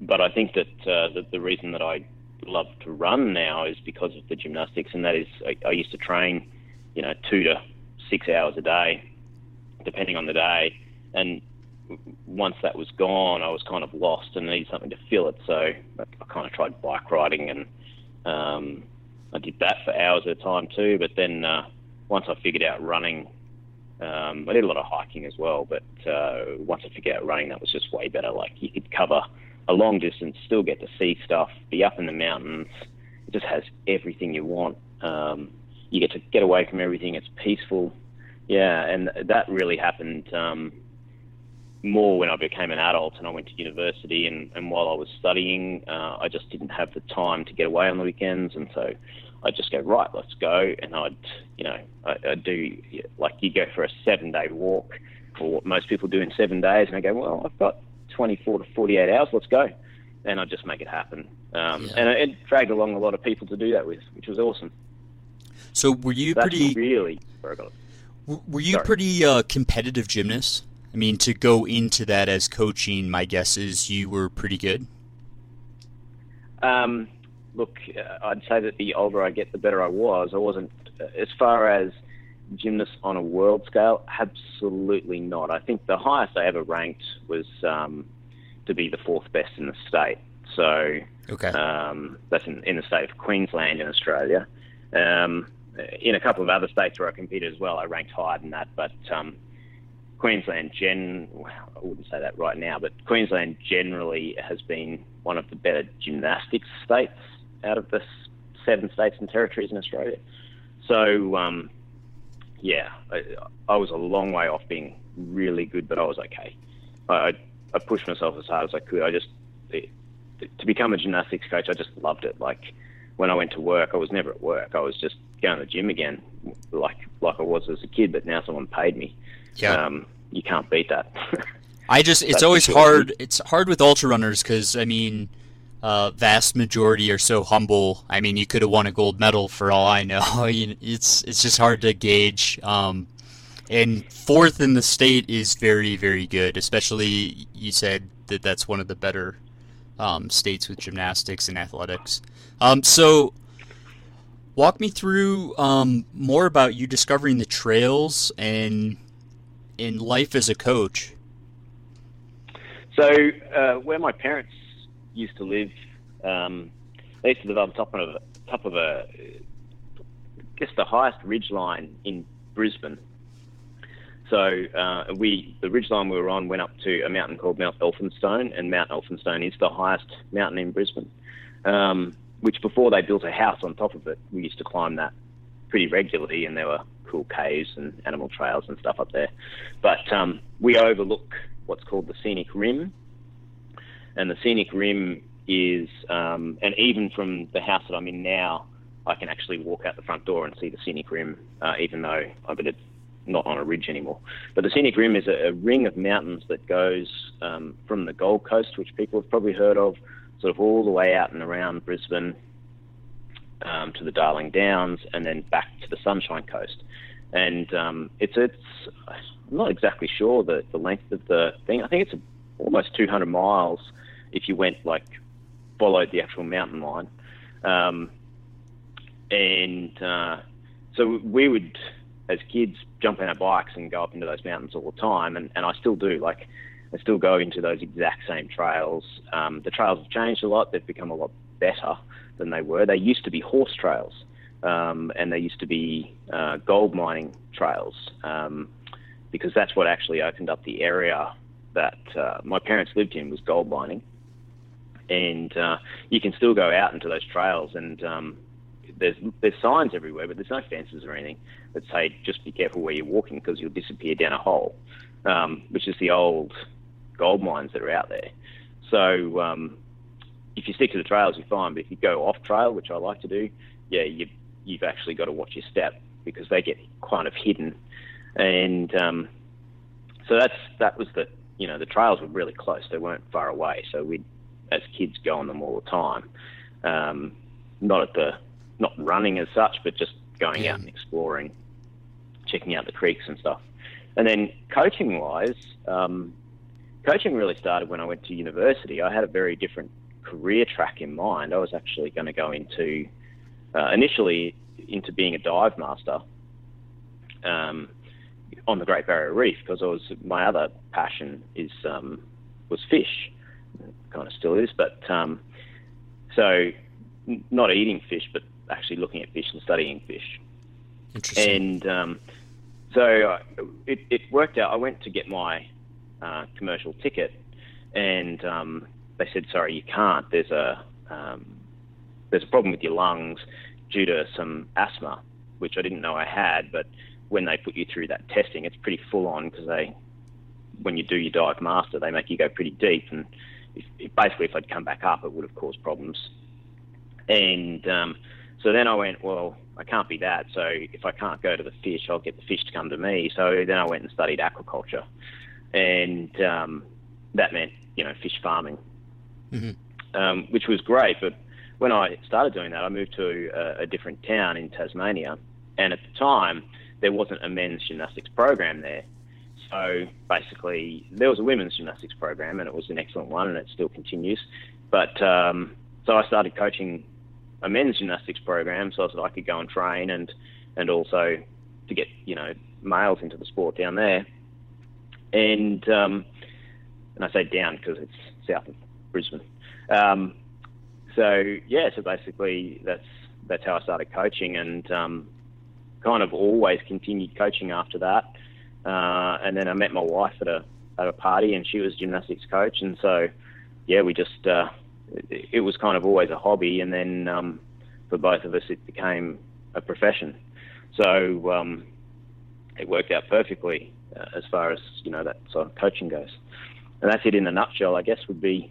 but I think that uh, the, the reason that I love to run now is because of the gymnastics, and that is I, I used to train, you know, two to six hours a day, depending on the day. And once that was gone, I was kind of lost and needed something to fill it. So I kind of tried bike riding, and um, I did that for hours at a time too. But then uh, once I figured out running, um, I did a lot of hiking as well. But uh, once I figured out running, that was just way better. Like you could cover a long distance, still get to see stuff, be up in the mountains. It just has everything you want. Um, you get to get away from everything. It's peaceful. Yeah, and that really happened um, more when I became an adult and I went to university. And, and while I was studying, uh, I just didn't have the time to get away on the weekends, and so I'd just go right, let's go. And I'd, you know, I, I'd do like you go for a seven-day walk, or what most people do in seven days, and I go, well, I've got 24 to 48 hours, let's go. And I'd just make it happen. Um, Yeah. And it, it dragged along a lot of people to do that with, which was awesome. So were you That's pretty? really where I got it. Were you sorry. pretty uh, competitive gymnast? I mean, to go into that as coaching, my guess is you were pretty good. Um, look, uh, I'd say that the older I get, the better I was. I wasn't, uh, as far as gymnast on a world scale, absolutely not. I think the highest I ever ranked was um, to be the fourth best in the state. So Okay. um, that's in, in the state of Queensland in Australia. Um, in a couple of other states where I competed as well, I ranked higher than that. But um, Queensland, gen, I wouldn't say that right now, but Queensland generally has been one of the better gymnastics states out of the seven states and territories in Australia. So, um, yeah, I, I was a long way off being really good, but I was okay. I, I, pushed myself as hard as I could. I just, to become a gymnastics coach, I just loved it. Like when I went to work, I was never at work. I was just going to the gym again, like like I was as a kid. But now someone paid me. Yeah. Um, you can't beat that. I just it's always sure. hard. It's hard with ultra runners because I mean, uh, vast majority are so humble. I mean, you could have won a gold medal for all I know. It's it's just hard to gauge. Um, and fourth in the state is very very good. Especially you said that that's one of the better um, states with gymnastics and athletics. Um, so. Walk me through um, more about you discovering the trails and in life as a coach. So uh, where my parents used to live, um, they used to live on top of top of a, I guess the highest ridge line in Brisbane. So uh, we, the ridge line we were on, went up to a mountain called Mount Elphinstone, and Mount Elphinstone is the highest mountain in Brisbane. Um, which before they built a house on top of it, we used to climb that pretty regularly, and there were cool caves and animal trails and stuff up there. But um, we overlook what's called the scenic rim, and the scenic rim is, um, and even from the house that I'm in now, I can actually walk out the front door and see the scenic rim, uh, even though I'm at- not on a ridge anymore. But the scenic rim is a, a ring of mountains that goes um, from the Gold Coast, which people have probably heard of, sort of all the way out and around Brisbane um, to the Darling Downs, and then back to the Sunshine Coast. And um, it's it's I'm not exactly sure the, the length of the thing. I think it's almost 200 miles if you went like followed the actual mountain line. Um, and uh, so we would, as kids, jump on our bikes and go up into those mountains all the time, and, and I still do. Like, I still go into those exact same trails. Um, the trails have changed a lot; they've become a lot better than they were. They used to be horse trails, um, and they used to be uh, gold mining trails, um, because that's what actually opened up the area that uh, my parents lived in was gold mining, and uh, you can still go out into those trails and um, there's there's signs everywhere, but there's no fences or anything that say just be careful where you're walking because you'll disappear down a hole, um, which is the old gold mines that are out there. So um, if you stick to the trails, you're fine. But if you go off trail, which I like to do, yeah, you you've actually got to watch your step because they get kind of hidden, and um, so that's that was the you know the trails were really close. They weren't far away, so we'd as kids go on them all the time. Um, not at the not running as such, but just going out and exploring, checking out the creeks and stuff. And then coaching wise, um, coaching really started when I went to university. I had a very different career track in mind. I was actually going to go into uh, initially into being a dive master. Um, on the Great Barrier Reef because I was my other passion is um, was fish, kind of still is, but um, so not eating fish, but actually looking at fish and studying fish. Interesting. And um, so uh, it, it worked out. I went to get my uh, commercial ticket, and um, they said, "Sorry, you can't. There's a um, there's a problem with your lungs due to some asthma, which I didn't know I had. But when they put you through that testing, it's pretty full on because they, when you do your dive master, they make you go pretty deep, and if, if, basically if I'd come back up, it would have caused problems. And um, so then I went, well, I can't be that. So if I can't go to the fish, I'll get the fish to come to me. So then I went and studied aquaculture, and um, that meant you know fish farming, mm-hmm. um, which was great. But when I started doing that, I moved to a, a different town in Tasmania, and at the time there wasn't a men's gymnastics program there. So basically, there was a women's gymnastics program, and it was an excellent one, and it still continues. But um, so I started coaching a men's gymnastics program so that I could go and train and and also to get you know males into the sport down there. And um, and I say down because it's south of Brisbane. Um, so yeah, so basically that's that's how I started coaching and um, kind of always continued coaching after that. Uh, and then I met my wife at a at a party and she was gymnastics coach and so yeah we just uh, it, it was kind of always a hobby and then um, for both of us it became a profession. So um, it worked out perfectly uh, as far as you know that sort of coaching goes. And that's it in a nutshell. I guess would be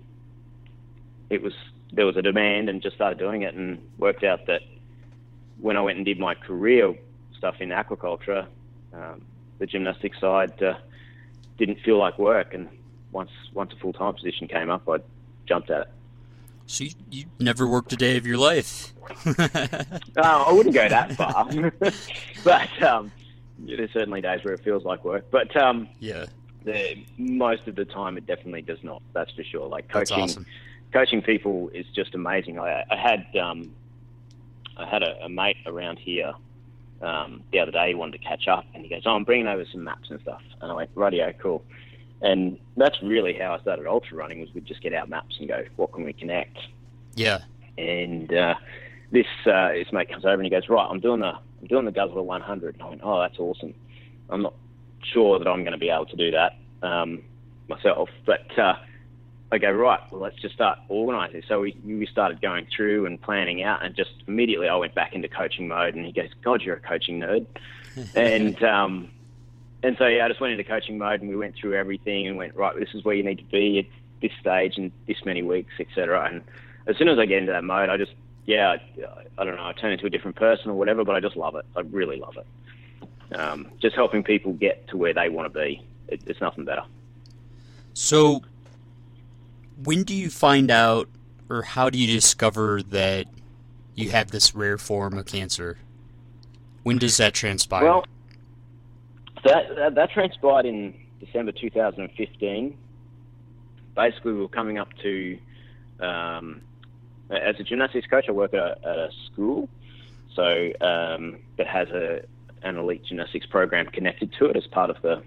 it was there was a demand and just started doing it and worked out that when I went and did my career stuff in aquaculture, um, the gymnastics side uh, didn't feel like work. And once once a full time position came up, I jumped at it. So you, you never worked a day of your life. oh, I wouldn't go that far, but um, there's certainly days where it feels like work. But um, yeah, the, most of the time it definitely does not. That's for sure. Like That's coaching, awesome. Coaching people is just amazing. I, I had um, I had a, a mate around here um, the other day. He wanted to catch up, and he goes, "Oh, I'm bringing over some maps and stuff." And I went, "Radio, cool." And that's really how I started ultra running. Was we'd just get out maps and go, "What can we connect?" Yeah. And uh, this uh, this mate comes over and he goes, "Right, I'm doing the I'm doing the Guzzler 100." And I went, "Oh, that's awesome." I'm not sure that I'm going to be able to do that um, myself, but uh, I go right. Well, let's just start organising. So we we started going through and planning out, and just immediately I went back into coaching mode. And he goes, "God, you're a coaching nerd," and um, and so yeah, I just went into coaching mode, and we went through everything and went right. This is where you need to be at this stage and this many weeks, etc. And as soon as I get into that mode, I just yeah, I, I don't know, I turn into a different person or whatever, but I just love it. I really love it. Um, just helping people get to where they want to be. It, it's nothing better. So, when do you find out, or how do you discover that you have this rare form of cancer? When does that transpire? Well, that, that, that transpired in December 2015. Basically, we were coming up to, um, as a gymnastics coach, I work at a, at a school, so um, that has a an elite gymnastics program connected to it as part of the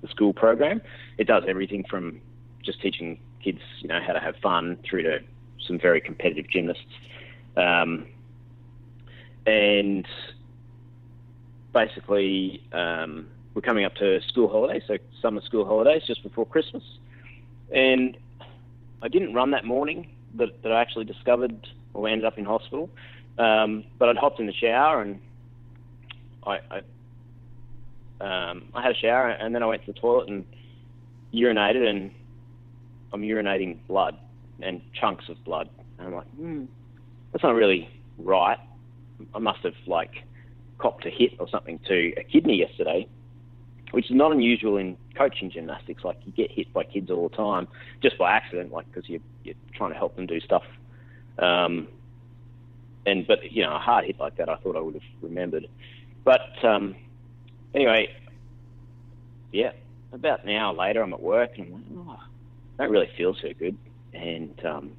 the school program. It does everything from just teaching kids, you know, how to have fun through to some very competitive gymnasts. Um, and basically, um, we're coming up to school holidays, so summer school holidays just before Christmas. And I didn't run that morning that, that I actually discovered or ended up in hospital. Um, but I'd hopped in the shower and I, I um, I had a shower and then I went to the toilet and urinated and I'm urinating blood and chunks of blood. And I'm like, hmm, that's not really right. I must have like copped a hit or something to a kidney yesterday, which is not unusual in coaching gymnastics. Like you get hit by kids all the time just by accident, like because you're, you're trying to help them do stuff. Um, and but you know a hard hit like that, I thought I would have remembered. But um, anyway, yeah, about an hour later, I'm at work and I'm like, oh, don't really feel so good. And um,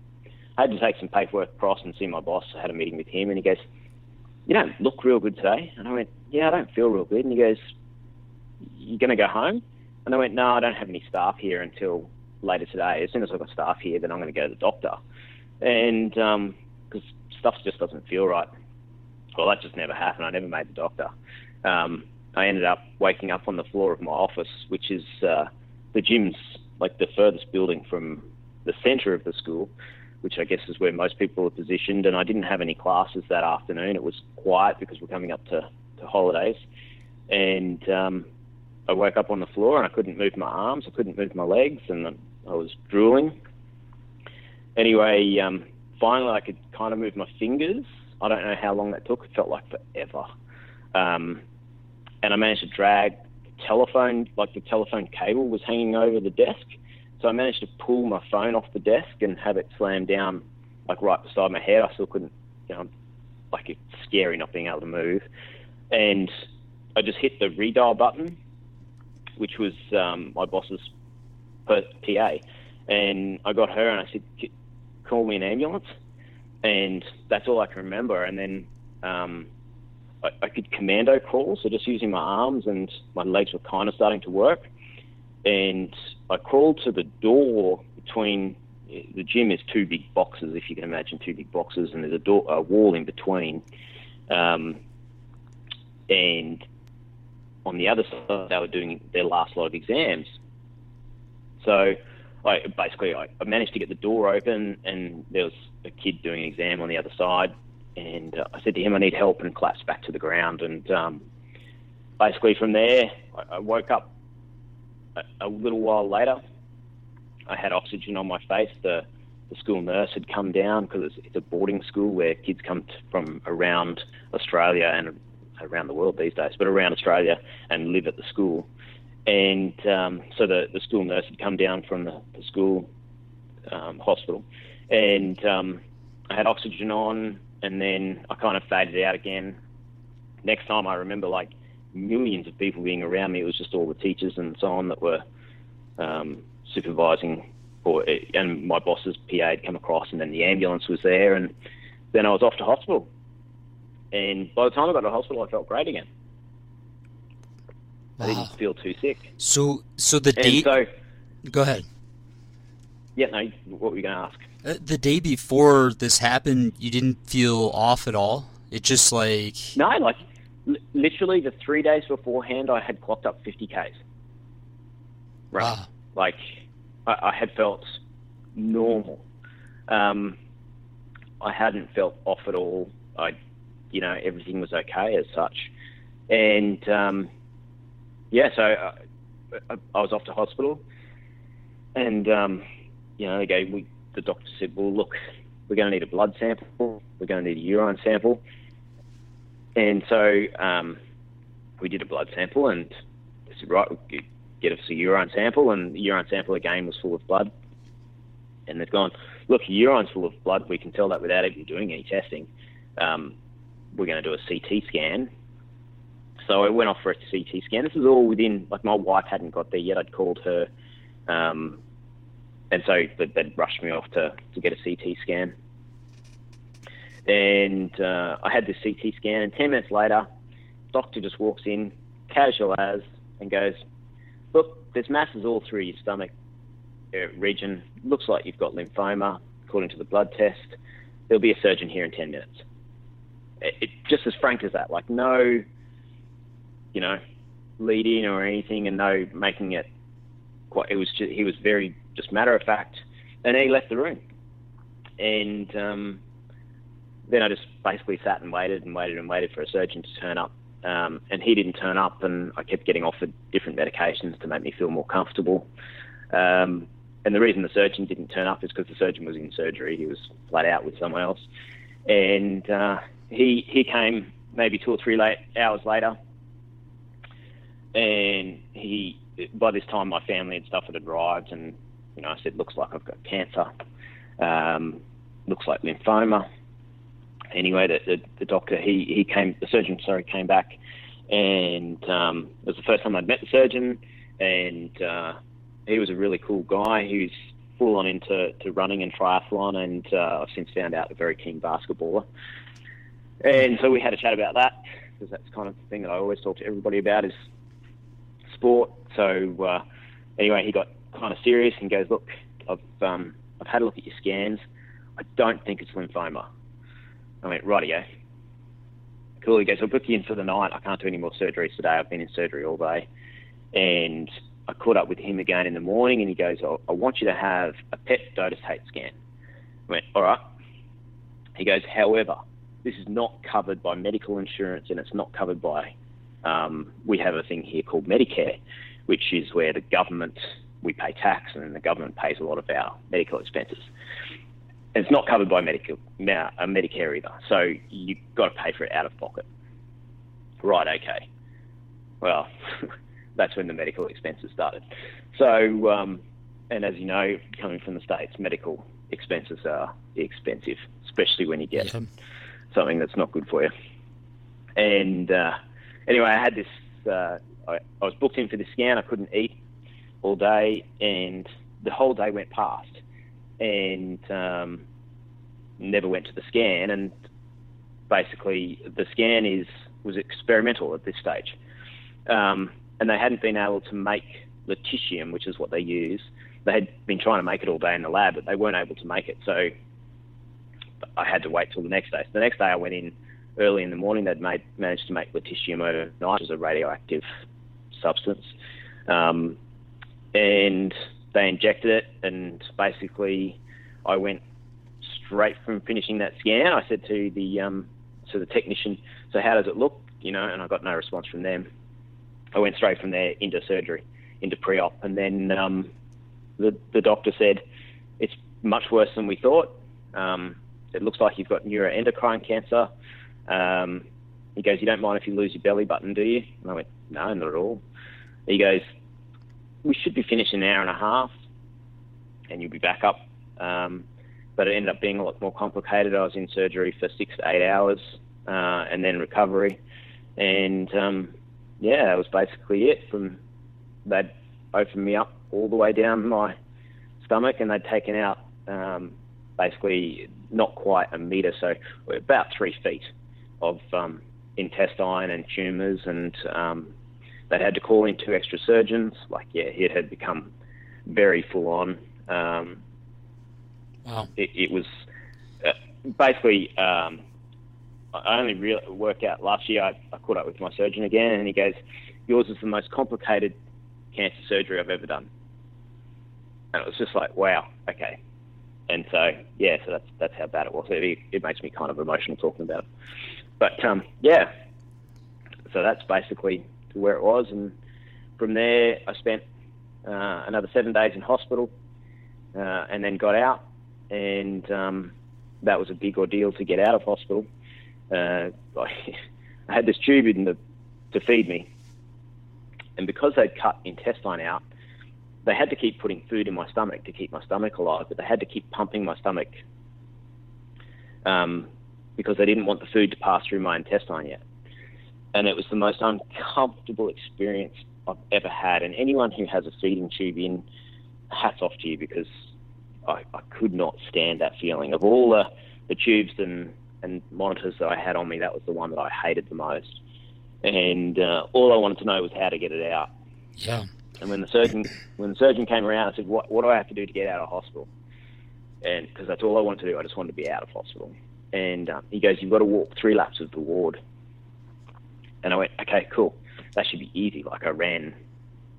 I had to take some paperwork across and see my boss. I had a meeting with him, and he goes, "You don't look real good today." And I went, "Yeah, I don't feel real good." And he goes, "You're going to go home? And I went, no, I don't have any staff here until later today. As soon as I've got staff here, then I'm going to go to the doctor. And because um, stuff just doesn't feel right. Well, that just never happened. I never made the doctor. Um, I ended up waking up on the floor of my office, which is uh, the gym's like the furthest building from the centre of the school, which I guess is where most people are positioned. And I didn't have any classes that afternoon. It was quiet because we're coming up to, to holidays. And um, I woke up on the floor and I couldn't move my arms, I couldn't move my legs, and I was drooling. Anyway, um, finally I could kind of move my fingers. I don't know how long that took. It felt like forever. Um, and I managed to drag telephone, like the telephone cable was hanging over the desk. So I managed to pull my phone off the desk and have it slam down, like right beside my head. I still couldn't, you know, like it's scary not being able to move. And I just hit the redial button, which was um, my boss's PA. And I got her and I said, call me an ambulance. And that's all I can remember. And then um, I, I could commando crawl, so just using my arms and my legs were kind of starting to work. And I crawled to the door between the gym is two big boxes, if you can imagine two big boxes, and there's a door, a wall in between. Um, and on the other side, they were doing their last lot of exams. So I basically I, managed to get the door open, and there was a kid doing an exam on the other side, and uh, I said to him, "I need help," and collapsed back to the ground. And um, basically from there, I, I woke up a, a, little while later. I had oxygen on my face. The the school nurse had come down because it's, it's, a boarding school where kids come t- from around Australia and around the world these days, but around Australia and live at the school. And um, so the, the school nurse had come down from the, the school um, hospital, and um, I had oxygen on, and then I kind of faded out again. Next time I remember like millions of people being around me. It was just all the teachers and so on that were um, supervising, or and my boss's PA had come across, and then the ambulance was there, and then I was off to hospital. And by the time I got to hospital, I felt great again. Wow. I didn't feel too sick. So, so the day. So, go ahead. Yeah, no. What were you going to ask? Uh, the day before this happened, you didn't feel off at all. It just like no, like l- literally the three days beforehand, I had clocked up fifty k's. Right, wow. like I, I, had felt normal. Um, I hadn't felt off at all. I, you know, everything was okay as such, and um, yeah, so I, uh, I, I, was off to hospital, and um, you know, gave we the doctor said, well, look, we're going to need a blood sample, we're going to need a urine sample. And so um, we did a blood sample and they said, right, get us a urine sample. And the urine sample again was full of blood. And they've gone, look, your urine's full of blood. We can tell that without even doing any testing. Um, we're going to do a CT scan. So I went off for a CT scan. This was all within, like my wife hadn't got there yet. I'd called her um, and so they'd rushed me off to, to get a CT scan. And uh, I had this CT scan, and 10 minutes later, doctor just walks in, casual as, and goes, Look, there's masses all through your stomach uh, region. Looks like you've got lymphoma, according to the blood test. There'll be a surgeon here in 10 minutes. It, it, just as frank as that, like no, you know, lead in or anything, and no making it quite. It was just, he was very just matter of fact. And he left the room. And um, then I just basically sat and waited and waited and waited for a surgeon to turn up. Um, and he didn't turn up, and I kept getting offered different medications to make me feel more comfortable. Um, and the reason the surgeon didn't turn up is because the surgeon was in surgery. He was flat out with someone else. And uh, he he came maybe two or three late hours later, and he by this time my family and stuff had arrived, and you know, I said, looks like I've got cancer, um, looks like lymphoma. Anyway, the, the, the, doctor, he, he came, the surgeon, sorry, came back, and um, it was the first time I'd met the surgeon, and uh, he was a really cool guy. He was full on into to running and triathlon, and uh, I've since found out a very keen basketballer. And so we had a chat about that, because that's kind of the thing that I always talk to everybody about is sport. So uh, anyway, he got kind of serious and goes, "Look, I've um, I've had a look at your scans. I don't think it's lymphoma." I went, "Rightio." Cool. He goes, "I'll book you in for the night. I can't do any more surgeries today. I've been in surgery all day." And I caught up with him again in the morning, and he goes, "I, I want you to have a PET dotatate scan." I went, "All right." He goes, "However, this is not covered by medical insurance, and it's not covered by. Um, we have a thing here called Medicare, which is where the government we pay tax, and the government pays a lot of our medical expenses. And it's not covered by medical, uh, Medicare either, so you've got to pay for it out of pocket. Right? Okay. Well, that's when the medical expenses started. So, um, and as you know, coming from the states, medical expenses are expensive, especially when you get yeah. something that's not good for you. And uh, anyway, I had this. Uh, I, I was booked in for the scan. I couldn't eat all day, and the whole day went past, and um, never went to the scan. And basically, the scan is was experimental at this stage, um, and they hadn't been able to make lutetium, which is what they use. They had been trying to make it all day in the lab, but they weren't able to make it. So I had to wait till the next day. So the next day, I went in early in the morning. They'd made, managed to make lutetium overnight, is a radioactive substance. Um, and they injected it, and basically, I went straight from finishing that scan. I said to the um, to the technician, "So how does it look?" You know, and I got no response from them. I went straight from there into surgery, into pre-op, and then um, the the doctor said, "It's much worse than we thought. Um, it looks like you've got neuroendocrine cancer." Um, he goes, "You don't mind if you lose your belly button, do you?" And I went, "No, not at all." He goes, we should be finished in an hour and a half, and you'll be back up. Um, but it ended up being a lot more complicated. I was in surgery for six to eight hours, uh, and then recovery, and um, yeah, that was basically it. From they'd opened me up all the way down my stomach, and they'd taken out um, basically not quite a meter, so about three feet of um, intestine and tumours and um, they had to call in two extra surgeons. Like, yeah, it had become very full on. Um, wow. It, it was uh, basically. Um, I only really worked out last year. I, I caught up with my surgeon again, and he goes, "Yours is the most complicated cancer surgery I've ever done." And it was just like, wow, okay. And so, yeah, so that's that's how bad it was. It, it makes me kind of emotional talking about it. But um, yeah, so that's basically to where it was. And from there, I spent uh, another seven days in hospital uh, and then got out. And um, that was a big ordeal to get out of hospital. Uh, I had this tube in the, to feed me. And because they'd cut intestine out, they had to keep putting food in my stomach to keep my stomach alive, but they had to keep pumping my stomach um, because they didn't want the food to pass through my intestine yet and it was the most uncomfortable experience I've ever had. And anyone who has a feeding tube in, hats off to you because I, I could not stand that feeling. Of all the, the tubes and, and monitors that I had on me, that was the one that I hated the most. And uh, all I wanted to know was how to get it out. Yeah. And when the surgeon when the surgeon came around, I said, "What what do I have to do to get out of hospital?" And because that's all I wanted to do, I just wanted to be out of hospital. And um, he goes, "You've got to walk three laps of the ward." And I went, okay, cool. That should be easy. Like I ran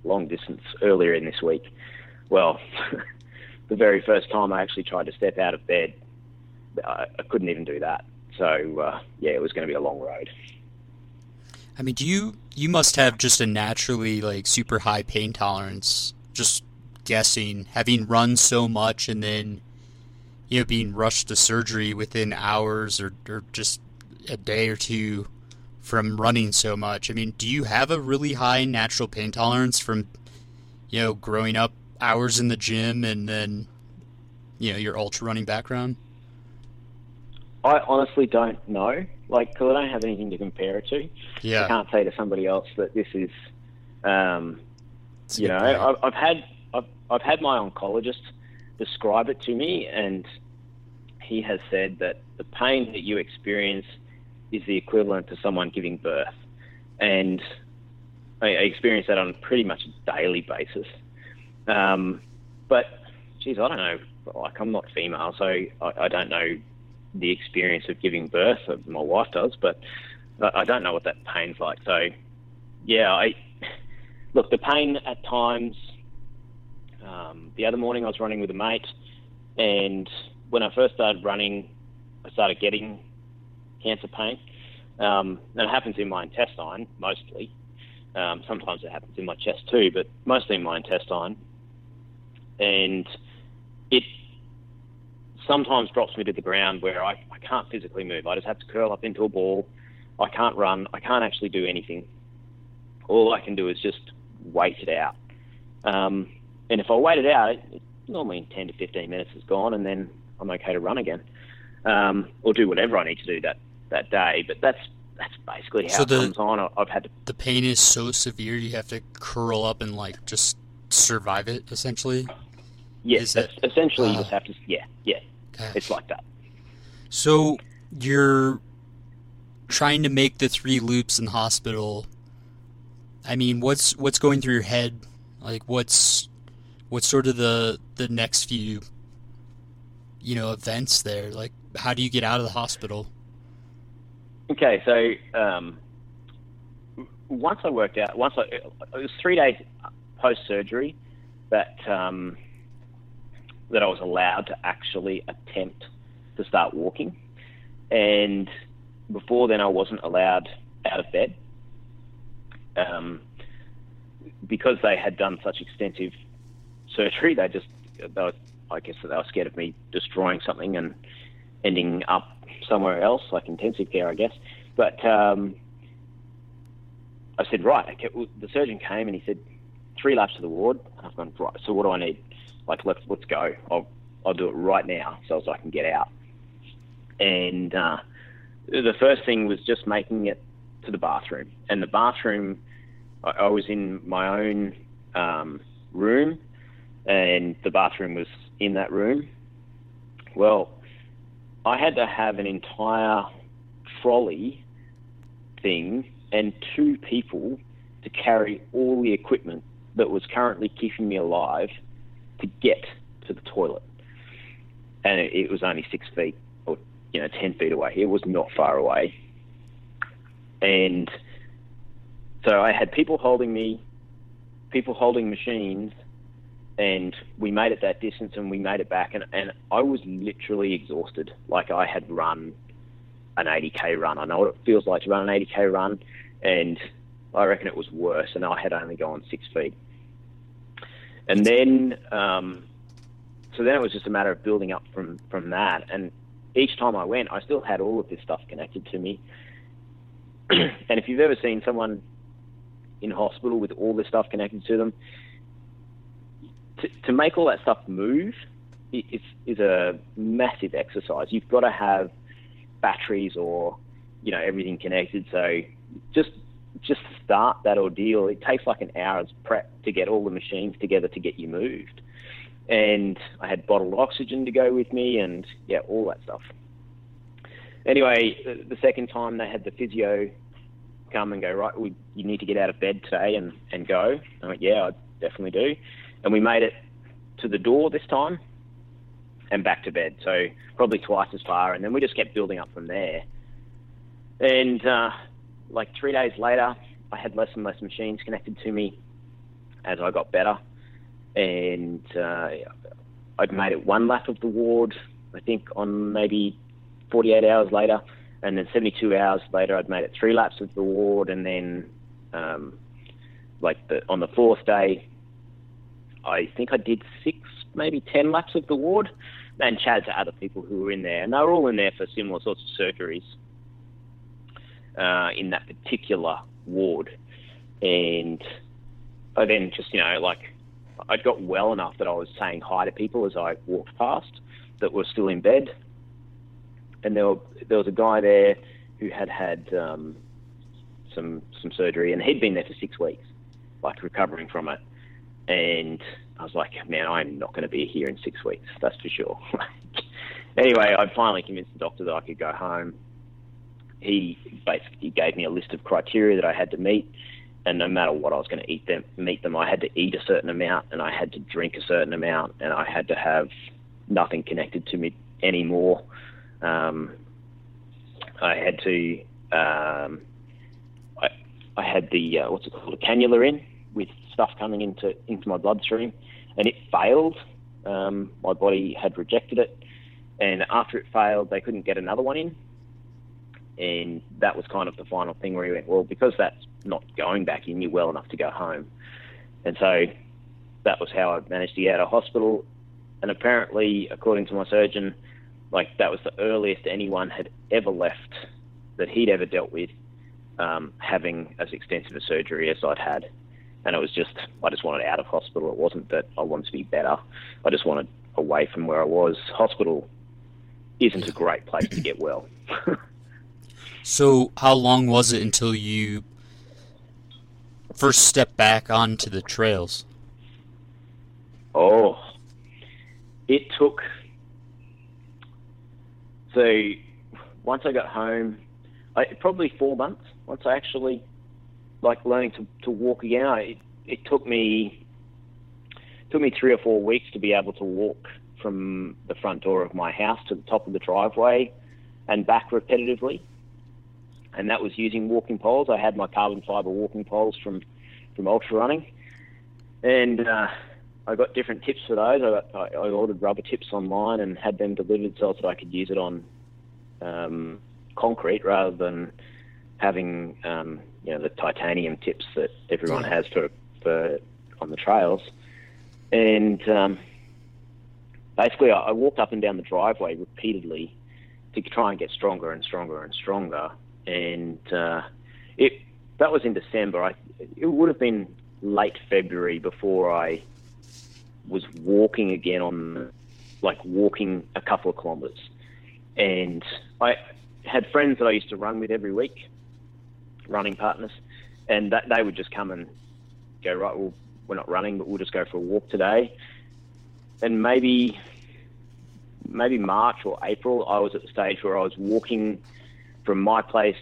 long distance earlier in this week. Well, the very first time I actually tried to step out of bed, I, I couldn't even do that. So uh, yeah, it was going to be a long road. I mean, do you you must have just a naturally like super high pain tolerance? Just guessing, having run so much and then you know being rushed to surgery within hours or, or just a day or two from running so much. I mean, do you have a really high natural pain tolerance from, you know, growing up hours in the gym and then, you know, your ultra running background? I honestly don't know, like, because I don't have anything to compare it to. Yeah. I can't say to somebody else that this is, um, you know, I've, I've had I've, I've had my oncologist describe it to me, and he has said that the pain that you experience is the equivalent to someone giving birth. And I, I experience that on pretty much a daily basis. Um, but, geez, I don't know. Like, I'm not female, so I, I don't know the experience of giving birth. My wife does, but I don't know what that pain's like. So, yeah, I look the pain at times. Um, the other morning, I was running with a mate, and when I first started running, I started getting cancer pain. Um, and it happens in my intestine mostly. Um, sometimes it happens in my chest too, but mostly in my intestine. And it sometimes drops me to the ground where I, I can't physically move. I just have to curl up into a ball. I can't run. I can't actually do anything. All I can do is just wait it out. Um, and if I wait it out, it, it, normally in 10 to 15 minutes it's gone, and then I'm okay to run again, um, or do whatever I need to do that that day. But that's that's basically how So it the- comes on. I've had to The pain is so severe you have to curl up and like just survive it essentially. yes, it- essentially you uh, just have to yeah yeah. Okay. It's like that. So you're trying to make the three loops in the hospital. I mean, what's what's going through your head? Like, what's what's sort of the the next few, you know, events there? Like, how do you get out of the hospital? Okay, so um, once I worked out, once I, it was three days post surgery that um, that I was allowed to actually attempt to start walking, and before then I wasn't allowed out of bed um, because they had done such extensive surgery. They just, they were, I guess, they were scared of me destroying something and ending up somewhere else, like intensive care, I guess. But um, I said, right. The surgeon came and he said, three laps to the ward. And I've gone, right. So what do I need? Like, let's let's go. I'll I'll do it right now, so as I can get out. And uh, the first thing was just making it to the bathroom. And the bathroom, I, I was in my own um, room, and the bathroom was in that room. Well, I had to have an entire trolley thing and two people to carry all the equipment that was currently keeping me alive to get to the toilet. And it, it was only six feet or, you know, 10 feet away. It was not far away. And so I had people holding me, people holding machines, and we made it that distance and we made it back and, and I was literally exhausted. Like I had run an 80k run. I know what it feels like to run an 80k run, and I reckon it was worse. And I had only gone six feet. And then, um, so then it was just a matter of building up from from that. And each time I went, I still had all of this stuff connected to me. and if you've ever seen someone in hospital with all this stuff connected to them, to, make all that stuff move is, is a massive exercise. You've got to have batteries or you know everything connected. So just just start that ordeal, it takes like an hour's prep to get all the machines together to get you moved. And I had bottled oxygen to go with me, and yeah, all that stuff. Anyway, the, the second time they had the physio come and go right. We, you need to get out of bed today and and go. I went, yeah, I definitely do. And we made it to the door this time and back to bed. So probably twice as far. And then we just kept building up from there. And uh, like three days later, I had less and less machines connected to me as I got better. And uh, I'd made it one lap of the ward, I think, on maybe 48 hours later. And then 72 hours later, I'd made it three laps of the ward. And then, um, like the, on the fourth day, I think I did six, maybe 10 laps of the ward and chatted to other people who were in there. And they were all in there for similar sorts of surgeries uh, in that particular ward. And I then just, you know, like I'd got well enough that I was saying hi to people as I walked past that were still in bed. And there, were, there was a guy there who had had um, some some surgery, and he'd been there for six weeks, like recovering from it. And I was like, man, I'm not going to be here in six weeks, that's for sure. anyway, I finally convinced the doctor that I could go home. He basically gave me a list of criteria that I had to meet, and no matter what I was going to eat them, meet them, I had to eat a certain amount, and I had to drink a certain amount, and I had to have nothing connected to me anymore. Um, I had to. Um, I, I had the uh, what's it called a cannula in with stuff coming into into my bloodstream, and it failed. Um, my body had rejected it, and after it failed, they couldn't get another one in, and that was kind of the final thing where he went, well, because that's not going back in, you're well enough to go home, and so that was how I managed to get out of hospital, and apparently, according to my surgeon, like that was the earliest anyone had ever left that he'd ever dealt with um, having as extensive a surgery as I'd had and it was just I just wanted out of hospital. It wasn't that I wanted to be better. I just wanted away from where I was. Hospital isn't a great place to get well. so, how long was it until you first stepped back onto the trails? Oh, it took. So, once I got home, I, probably four months. Once I actually like learning to, to walk again. I, it, it took me took me three or four weeks to be able to walk from the front door of my house to the top of the driveway and back repetitively. And that was using walking poles. I had my carbon fiber walking poles from from ultra running, and uh, I got different tips for those. I, got, I, I ordered rubber tips online and had them delivered so that I could use it on um, concrete rather than having um, you know the titanium tips that everyone has for, for on the trails, and um, basically I, I walked up and down the driveway repeatedly to try and get stronger and stronger and stronger, and uh, it that was in December. I it would have been late February before I was walking again on like walking a couple of kilometers, and I had friends that I used to run with every week, running partners, and that, they would just come and go right. Well, we're not running, but we'll just go for a walk today. And maybe, maybe March or April, I was at the stage where I was walking from my place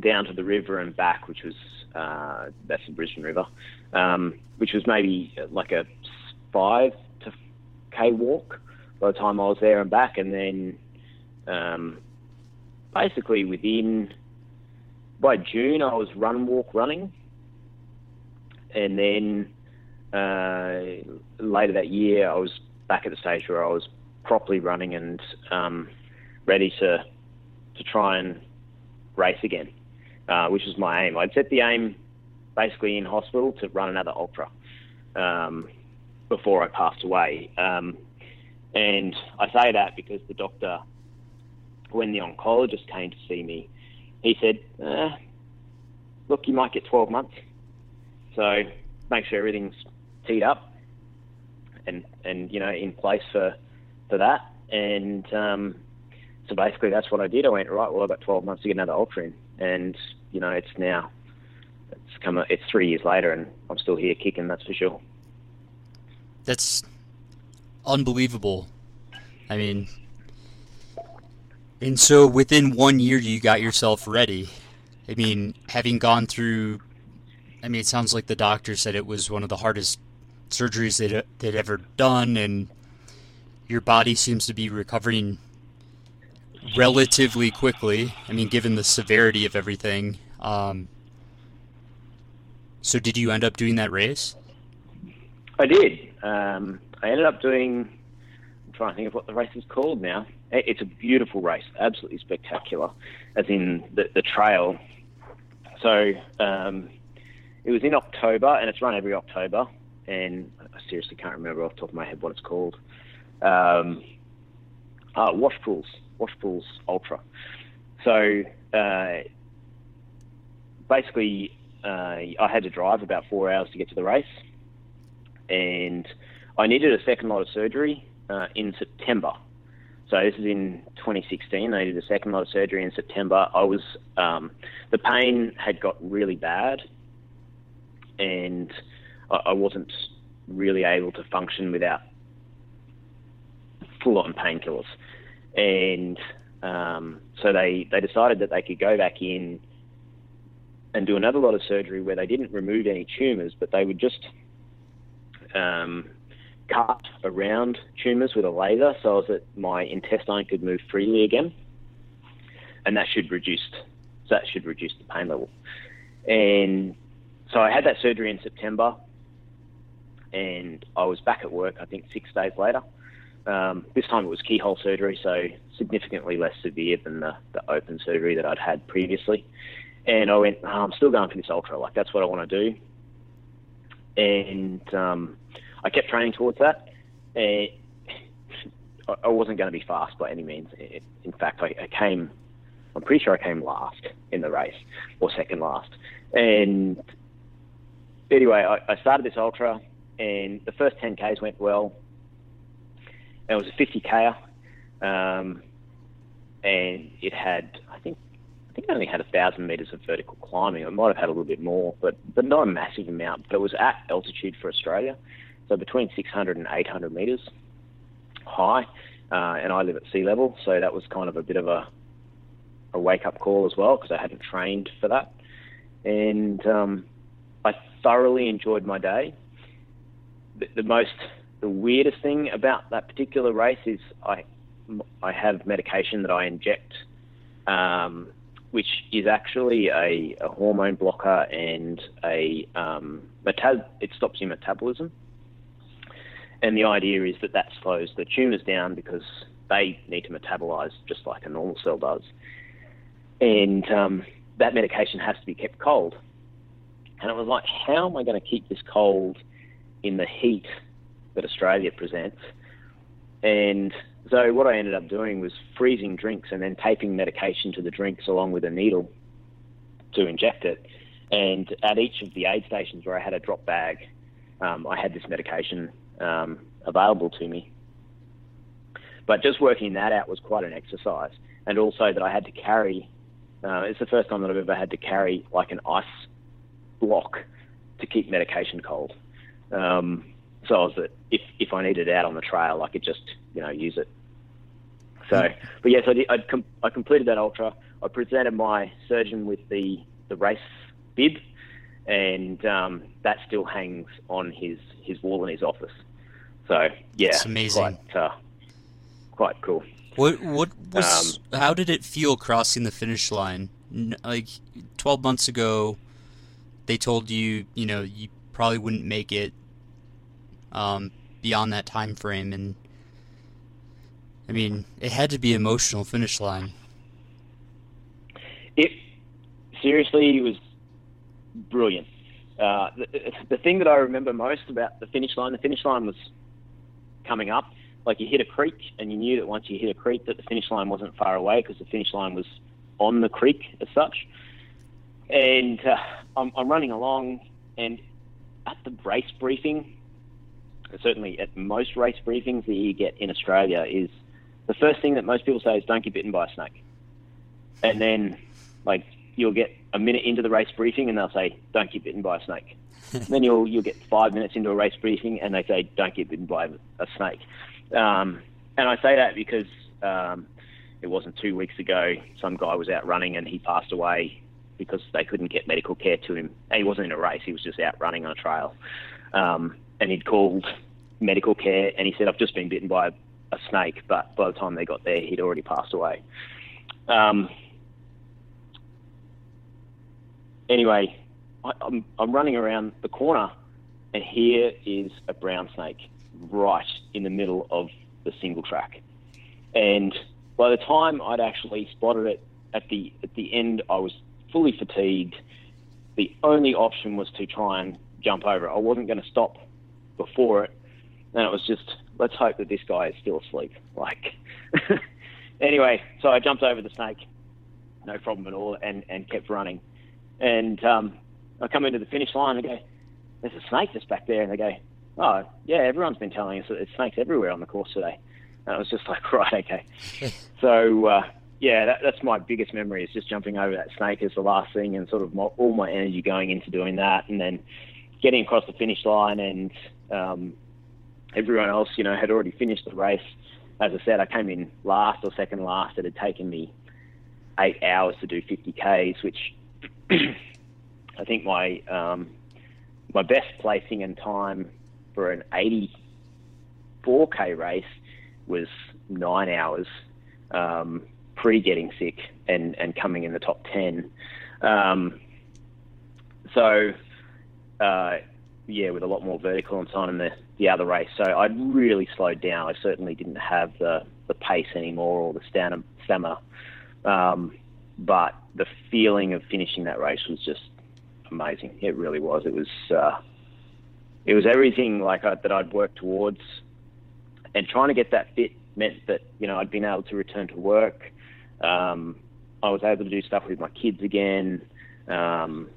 down to the river and back, which was uh, that's the Brisbane River, um, which was maybe like a five to k walk by the time I was there and back, and then um, basically within by June, I was run, walk, running, and then uh, later that year, I was back at the stage where I was properly running and um, ready to to try and race again, uh, which was my aim. I'd set the aim basically in hospital to run another ultra um, before I passed away. Um, and I say that because the doctor, when the oncologist came to see me, he said, eh, look, you might get 12 months. So make sure everything's teed up and, and you know, in place for, for that. And um, so basically that's what I did. I went, right, well, I've got 12 months to get another ultra in. And, you know, it's now, it's come, it's three years later and I'm still here kicking, that's for sure. That's unbelievable. I mean, and so within one year, you got yourself ready. I mean, having gone through, I mean, it sounds like the doctor said it was one of the hardest surgeries they'd, they'd ever done, and your body seems to be recovering relatively quickly. I mean, given the severity of everything. Um, so, did you end up doing that race? I did. Um, I ended up doing. Trying to think of what the race is called now. It's a beautiful race, absolutely spectacular, as in the, the trail. So um, it was in October, and it's run every October. And I seriously can't remember off the top of my head what it's called. Um, uh, Wash Pools, Wash Pools Ultra. So uh, basically, uh, I had to drive about four hours to get to the race, and I needed a second lot of surgery uh, in September. So this is in 2016. I did a second lot of surgery in September. I was um, the pain had got really bad, and I, I wasn't really able to function without full-on painkillers. And um, so they they decided that they could go back in and do another lot of surgery where they didn't remove any tumours, but they would just um, cut around tumours with a laser so that my intestine could move freely again, and that should reduce that should reduce the pain level. And so I had that surgery in September, and I was back at work. I think six days later. Um, this time it was keyhole surgery, so significantly less severe than the, the open surgery that I'd had previously. And I went, oh, I'm still going for this ultra. Like that's what I want to do. And um, I kept training towards that. And I wasn't going to be fast by any means. In fact, I, I came. I'm pretty sure I came last in the race, or second last. And anyway, I, I started this ultra, and the first 10 k's went well. It was a 50 k, um, and it had, I think, I think it only had a thousand meters of vertical climbing. It might have had a little bit more, but but not a massive amount. But it was at altitude for Australia, so between 600 and 800 meters high. Uh, and I live at sea level, so that was kind of a bit of a a wake up call as well because I hadn't trained for that. And um, I thoroughly enjoyed my day. The, the most the weirdest thing about that particular race is I I have medication that I inject, um, which is actually a, a, hormone blocker and a um, metab- it stops your metabolism. And the idea is that that slows the tumours down because they need to metabolize just like a normal cell does. And um, that medication has to be kept cold. And it was like, how am I going to keep this cold in the heat that Australia presents? And so what I ended up doing was freezing drinks and then taping medication to the drinks along with a needle to inject it. And at each of the aid stations where I had a drop bag, um, I had this medication um, available to me. But just working that out was quite an exercise, and also that I had to carry. Uh, it's the first time that I've ever had to carry like an ice block to keep medication cold. Um, so I was that if if I needed out on the trail, I could just you know use it. So, but yes, I did, com- I completed that ultra. I presented my surgeon with the the race bib, and um, that still hangs on his his wall in his office. So yeah, it's amazing. Quite, uh, quite cool. What what was? Um, how did it feel crossing the finish line? Like twelve months ago, they told you you know you probably wouldn't make it um, beyond that time frame, and I mean it had to be emotional finish line. It seriously it was brilliant. Uh, the, the thing that I remember most about the finish line, the finish line was coming up. Like you hit a creek, and you knew that once you hit a creek, that the finish line wasn't far away because the finish line was on the creek as such. And uh, I'm, I'm running along, and at the race briefing, certainly at most race briefings that you get in Australia, is the first thing that most people say is don't get bitten by a snake. And then, like, you'll get a minute into the race briefing and they'll say, don't get bitten by a snake. then you'll you'll get five minutes into a race briefing and they say, don't get bitten by a snake. Um, and I say that because um, it wasn't two weeks ago. Some guy was out running and he passed away because they couldn't get medical care to him. He wasn't in a race; he was just out running on a trail. Um, and he'd called medical care and he said, "I've just been bitten by a, a snake." But by the time they got there, he'd already passed away. Um, anyway, I, I'm, I'm running around the corner, and here is a brown snake right in the middle of the single track. And by the time I'd actually spotted it at the at the end, I was fully fatigued. The only option was to try and jump over. I wasn't going to stop before it, and it was just let's hope that this guy is still asleep. Like, anyway, so I jumped over the snake, no problem at all, and and kept running. And um, I come into the finish line and go, "There's a snake just back there," and they go, "Oh, yeah, everyone's been telling us that there's snakes everywhere on the course today." And I was just like, "Right, okay." so uh, yeah, that, that's my biggest memory is just jumping over that snake as the last thing, and sort of my, all my energy going into doing that, and then getting across the finish line, and um, everyone else, you know, had already finished the race. As I said, I came in last or second last. It had taken me eight hours to do 50 k's, which I think my um, my best placing and time for an 84k race was nine hours um, pre getting sick and, and coming in the top 10. Um, so, uh, yeah, with a lot more vertical and on in the, the other race. So I'd really slowed down. I certainly didn't have the, the pace anymore or the stamina. Um, but the feeling of finishing that race was just amazing. It really was. It was uh, it was everything like I, that I'd worked towards, and trying to get that fit meant that you know I'd been able to return to work. Um, I was able to do stuff with my kids again. Um,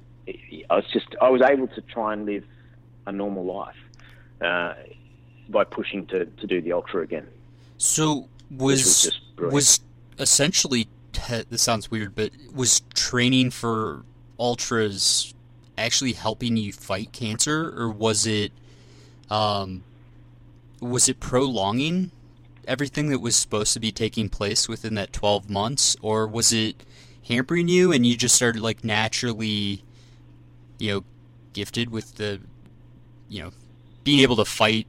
I was just I was able to try and live a normal life uh, by pushing to, to do the ultra again. So was was, was essentially this sounds weird, but was training for ultras actually helping you fight cancer, or was it um, was it prolonging everything that was supposed to be taking place within that 12 months, or was it hampering you and you just started like naturally, you know, gifted with the, you know, being able to fight,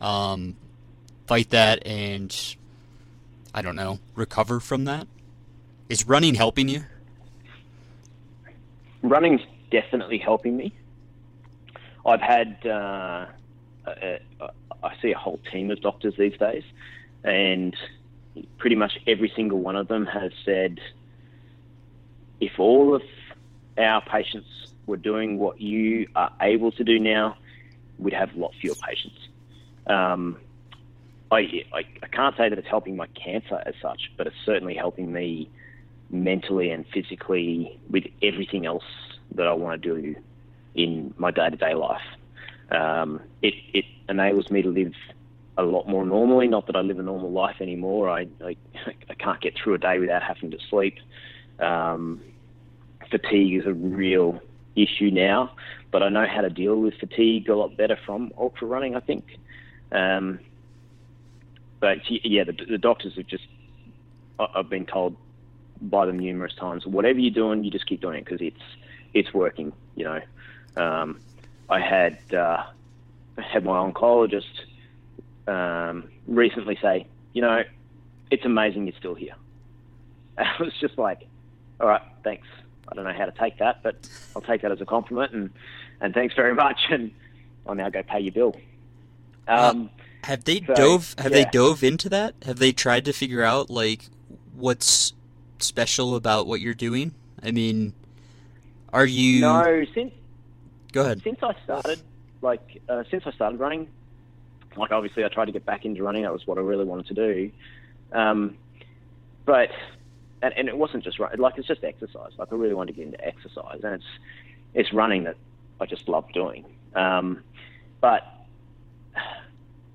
um, fight that and I don't know, recover from that? Is running helping you? Running's definitely helping me. I've had, uh, a, a, I see a whole team of doctors these days, and pretty much every single one of them has said if all of our patients were doing what you are able to do now, we'd have a lot fewer patients. Um, I, I, I can't say that it's helping my cancer as such, but it's certainly helping me mentally and physically with everything else that I want to do in my day to day life. Um, it, it enables me to live a lot more normally. Not that I live a normal life anymore. I, I, I can't get through a day without having to sleep. Um, fatigue is a real issue now, but I know how to deal with fatigue a lot better from ultra running, I think. Um, but yeah, the, the doctors have just, I've been told by them numerous times, whatever you're doing, you just keep doing it because it's, it's working, you know. Um, I had, uh, had my oncologist um, recently say, you know, it's amazing you're still here. And I was just like, all right, thanks. I don't know how to take that, but I'll take that as a compliment and, and thanks very much. And I'll now go pay your bill. Um, uh, have they so, dove? Have yeah. they dove into that? Have they tried to figure out like what's special about what you're doing? I mean, are you? No, since go ahead. Since I started, like uh, since I started running, like obviously I tried to get back into running. That was what I really wanted to do. Um, but and, and it wasn't just run, like it's just exercise. Like I really wanted to get into exercise, and it's it's running that I just love doing. Um, but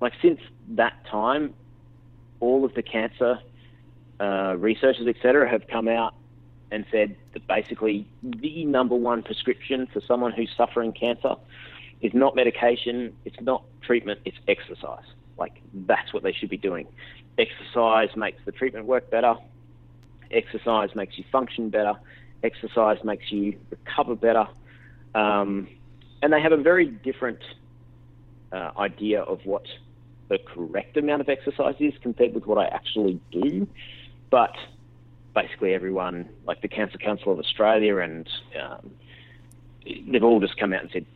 like since that time, all of the cancer uh, researchers, etc., have come out and said that basically the number one prescription for someone who's suffering cancer is not medication, it's not treatment, it's exercise. Like that's what they should be doing. Exercise makes the treatment work better. Exercise makes you function better. Exercise makes you recover better. Um, and they have a very different uh, idea of what the correct amount of exercise is compared with what I actually do. But basically, everyone, like the Cancer Council of Australia, and um, they've all just come out and said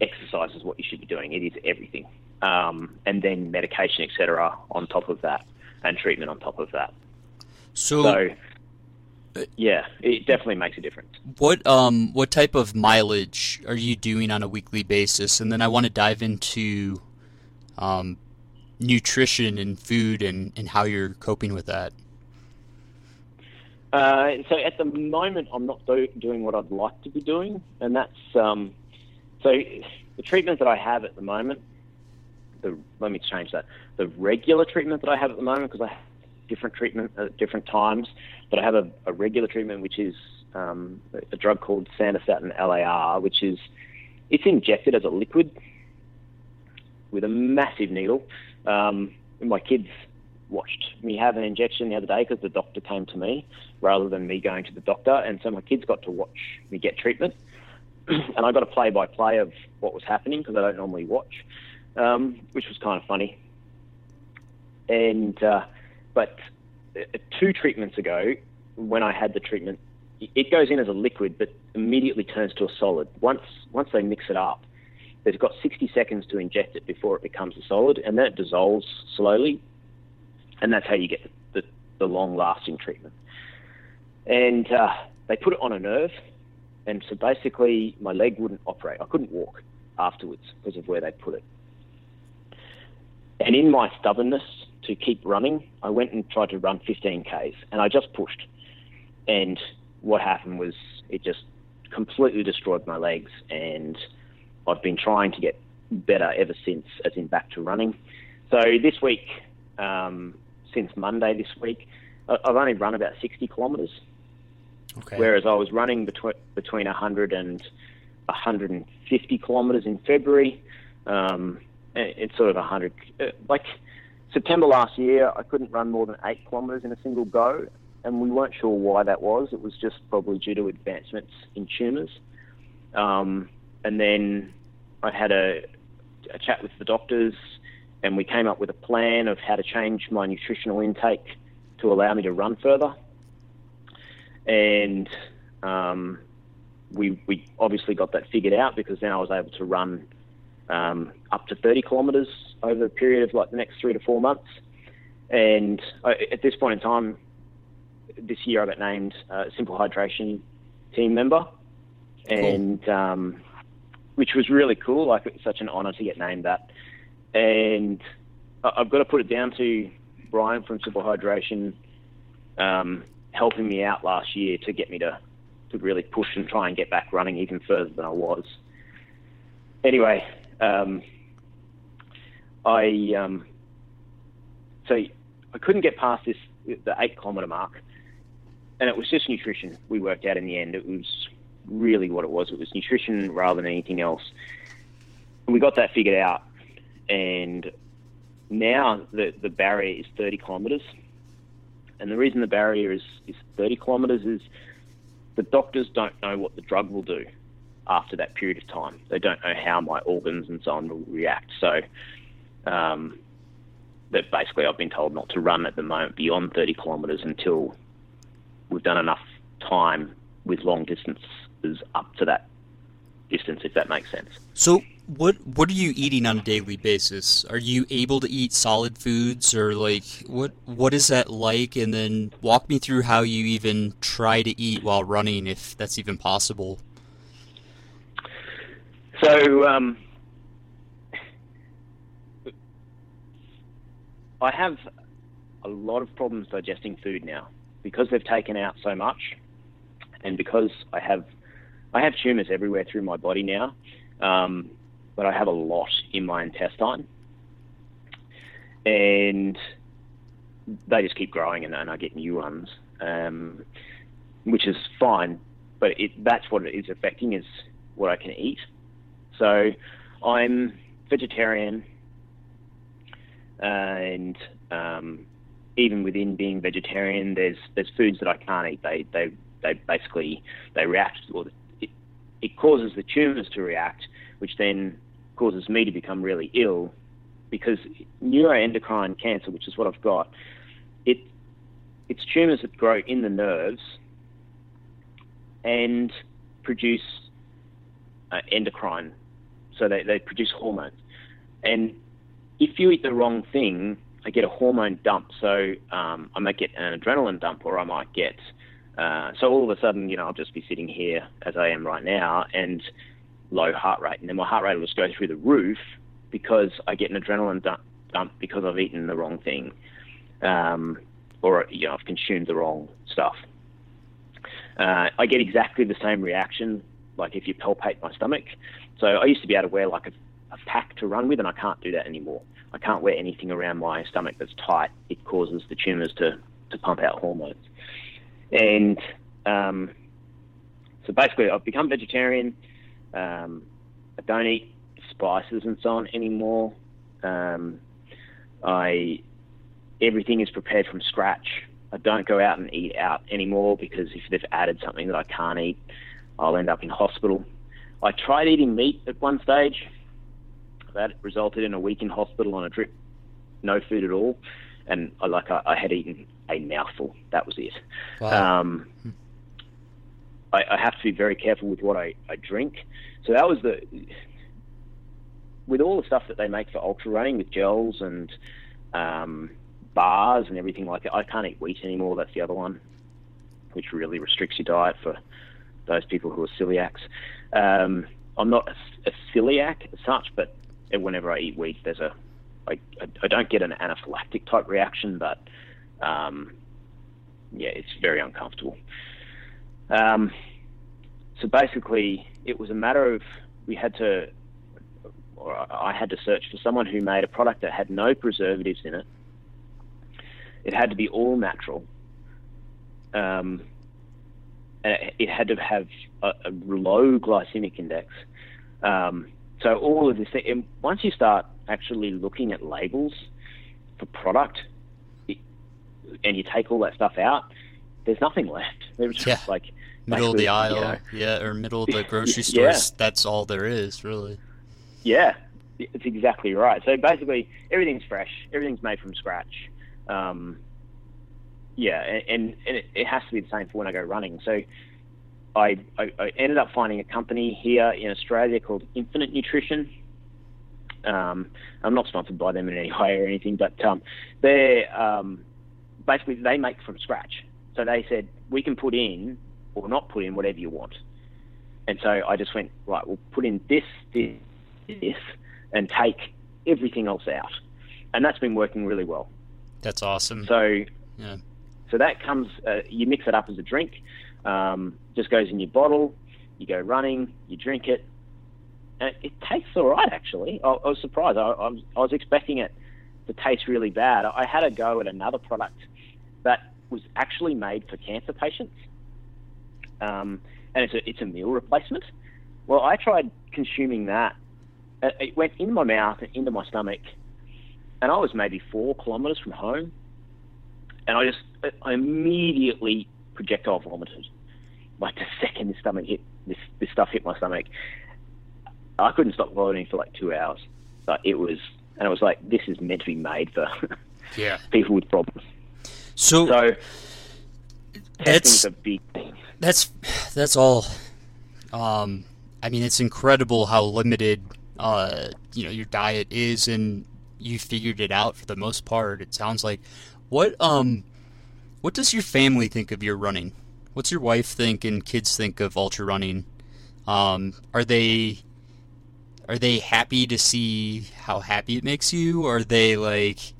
exercise is what you should be doing. It is everything. Um, and then medication, etc., on top of that, and treatment on top of that. So, so, yeah, it definitely makes a difference. What um what type of mileage are you doing on a weekly basis? And then I want to dive into um, nutrition and food and, and how you're coping with that. Uh, so at the moment, I'm not do- doing what I'd like to be doing, and that's um, so the treatment that I have at the moment, the, let me change that. The regular treatment that I have at the moment, because I have different treatment at different times, but I have a, a regular treatment which is um, a drug called Sandostatin LAR, which is it's injected as a liquid with a massive needle. Um, my kids watched me have an injection the other day because the doctor came to me rather than me going to the doctor, and so my kids got to watch me get treatment. and I got a play-by-play of what was happening because I don't normally watch, um, which was kind of funny. And uh, but uh, two treatments ago, when I had the treatment, it goes in as a liquid, but immediately turns to a solid. Once once they mix it up, they've got 60 seconds to inject it before it becomes a solid, and then it dissolves slowly, and that's how you get the, the long-lasting treatment. And uh, they put it on a nerve, and so basically my leg wouldn't operate. I couldn't walk afterwards because of where they put it. And in my stubbornness to keep running, I went and tried to run 15 Ks, and I just pushed. And what happened was it just completely destroyed my legs, and I've been trying to get better ever since, as in back to running. So this week, um, since Monday this week, I've only run about 60 kilometres. Okay. Whereas I was running between between 100 and 150 kilometres in February. Um, it's sort of 100. Uh, like September last year, I couldn't run more than eight kilometres in a single go, and we weren't sure why that was. It was just probably due to advancements in tumours. Um, and then I had a, a chat with the doctors, and we came up with a plan of how to change my nutritional intake to allow me to run further. And um, we we obviously got that figured out because then I was able to run um, up to 30 kilometres over a period of like the next three to four months. And I, at this point in time, this year I got named uh, Simple Hydration team member, and um, which was really cool. Like it's such an honour to get named that. And I've got to put it down to Brian from Simple Hydration um, helping me out last year to get me to to really push and try and get back running even further than I was. Anyway, um, I um, so I couldn't get past this the eight kilometre mark, and it was just nutrition. We worked out in the end. It was really what it was. It was nutrition rather than anything else. And we got that figured out, and now the the barrier is 30 kilometres. And the reason the barrier is, is 30 kilometres is the doctors don't know what the drug will do after that period of time. They don't know how my organs and so on will react. So um, that basically I've been told not to run at the moment beyond 30 kilometres until we've done enough time with long distances up to that distance, if that makes sense. So, what what are you eating on a daily basis? Are you able to eat solid foods, or like what what is that like? And then walk me through how you even try to eat while running, if that's even possible. So um, I have a lot of problems digesting food now because they've taken out so much, and because I have I have tumors everywhere through my body now, um, but I have a lot in my intestine, and they just keep growing, and, and I get new ones, um, which is fine. But it, that's what it is affecting is what I can eat. So I'm vegetarian, and um, even within being vegetarian, there's there's foods that I can't eat. They they they basically they react, or it, it causes the tumors to react, which then causes me to become really ill, because neuroendocrine cancer, which is what I've got, it it's tumors that grow in the nerves and produce uh, endocrine, so they, they produce hormones. And if you eat the wrong thing, I get a hormone dump. So um, I might get an adrenaline dump, or I might get. Uh, so all of a sudden, you know, I'll just be sitting here as I am right now, and low heart rate, and then my heart rate will just go through the roof because I get an adrenaline dump, because I've eaten the wrong thing, um, or you know, I've consumed the wrong stuff. Uh, I get exactly the same reaction, like if you palpate my stomach. So I used to be able to wear like a, a pack to run with, and I can't do that anymore. I can't wear anything around my stomach that's tight. It causes the tumors to, to pump out hormones. And um, so basically, I've become vegetarian. Um, I don't eat spices and so on anymore. Um, I everything is prepared from scratch. I don't go out and eat out anymore because if they've added something that I can't eat, I'll end up in hospital. I tried eating meat at one stage. That resulted in a week in hospital on a drip, no food at all, and I like I, I had eaten a mouthful. That was it. Wow. Um, I, I have to be very careful with what I, I drink. So that was the with all the stuff that they make for ultra running with gels and um, bars and everything like that. I can't eat wheat anymore. That's the other one, which really restricts your diet for those people who are celiacs. Um, I'm not a, a celiac as such, but whenever I eat wheat, there's a I, I, I don't get an anaphylactic type reaction, but um, yeah, it's very uncomfortable. Um, so basically, it was a matter of we had to, or I had to search for someone who made a product that had no preservatives in it. It had to be all natural. Um, and it, had to have a, a low glycemic index. Um, so all of this, and once you start actually looking at labels for product, it, and you take all that stuff out, there's nothing left. There's just like middle of the aisle, you know, yeah, or middle of the grocery Yeah. That's all there is, really. Yeah, it's exactly right. So basically, everything's fresh. Everything's made from scratch. Um, yeah, and, and, and it, it has to be the same for when I go running. So I, I, I ended up finding a company here in Australia called Infinite Nutrition. Um, I'm not sponsored by them in any way or anything, but um, they're um, basically they make from scratch. So they said we can put in or not put in whatever you want. And so I just went right. We'll put in this, this, this, and take everything else out. And that's been working really well. That's awesome. So yeah. so that comes, uh, you mix it up as a drink, um, just goes in your bottle, you go running, you drink it, and it, tastes all right actually. I, I was surprised. I, I, was, I was expecting it to taste really bad. I had a go at another product that was actually made for cancer patients, um, and it's a, it's a meal replacement. Well, I tried consuming that. It went in my mouth and into my stomach, and I was maybe four kilometers from home and I just I immediately projectile vomited. Like the second this stomach hit this this stuff hit my stomach, I couldn't stop vomiting for like two hours. Like it was, and I was like, this is meant to be made for Yeah. people with problems. So, So It's- testing's a big thing. That's that's all. Um, I mean, it's incredible how limited, uh, you know, your diet is, and you figured it out for the most part. It sounds like. What um, what does your family think of your running? What's your wife think and kids think of ultra running? Um, are they are they happy to see how happy it makes you? Are they like,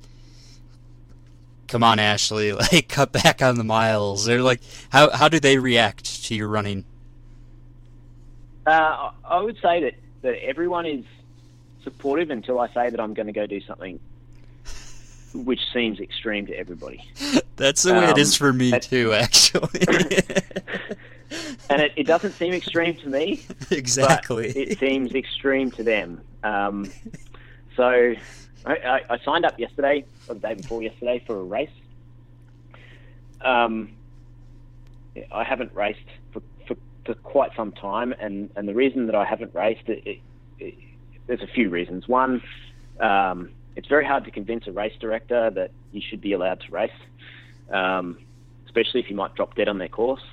come on, Ashley, like cut back on the miles? They're like, how how do they react to your running? Uh, I- would say that that everyone is supportive until I say that I'm going to go do something which seems extreme to everybody. That's the way it Um, is for me that- too, actually. and it, it doesn't seem extreme to me. exactly. It seems extreme to them. Um, so I, I, signed up yesterday, or the day before yesterday, for a race. Um, I haven't raced for, for, for quite some time, and, and the reason that I haven't raced, it, it, it, there's a few reasons. One, um, it's very hard to convince a race director that you should be allowed to race, um, especially if you might drop dead on their course.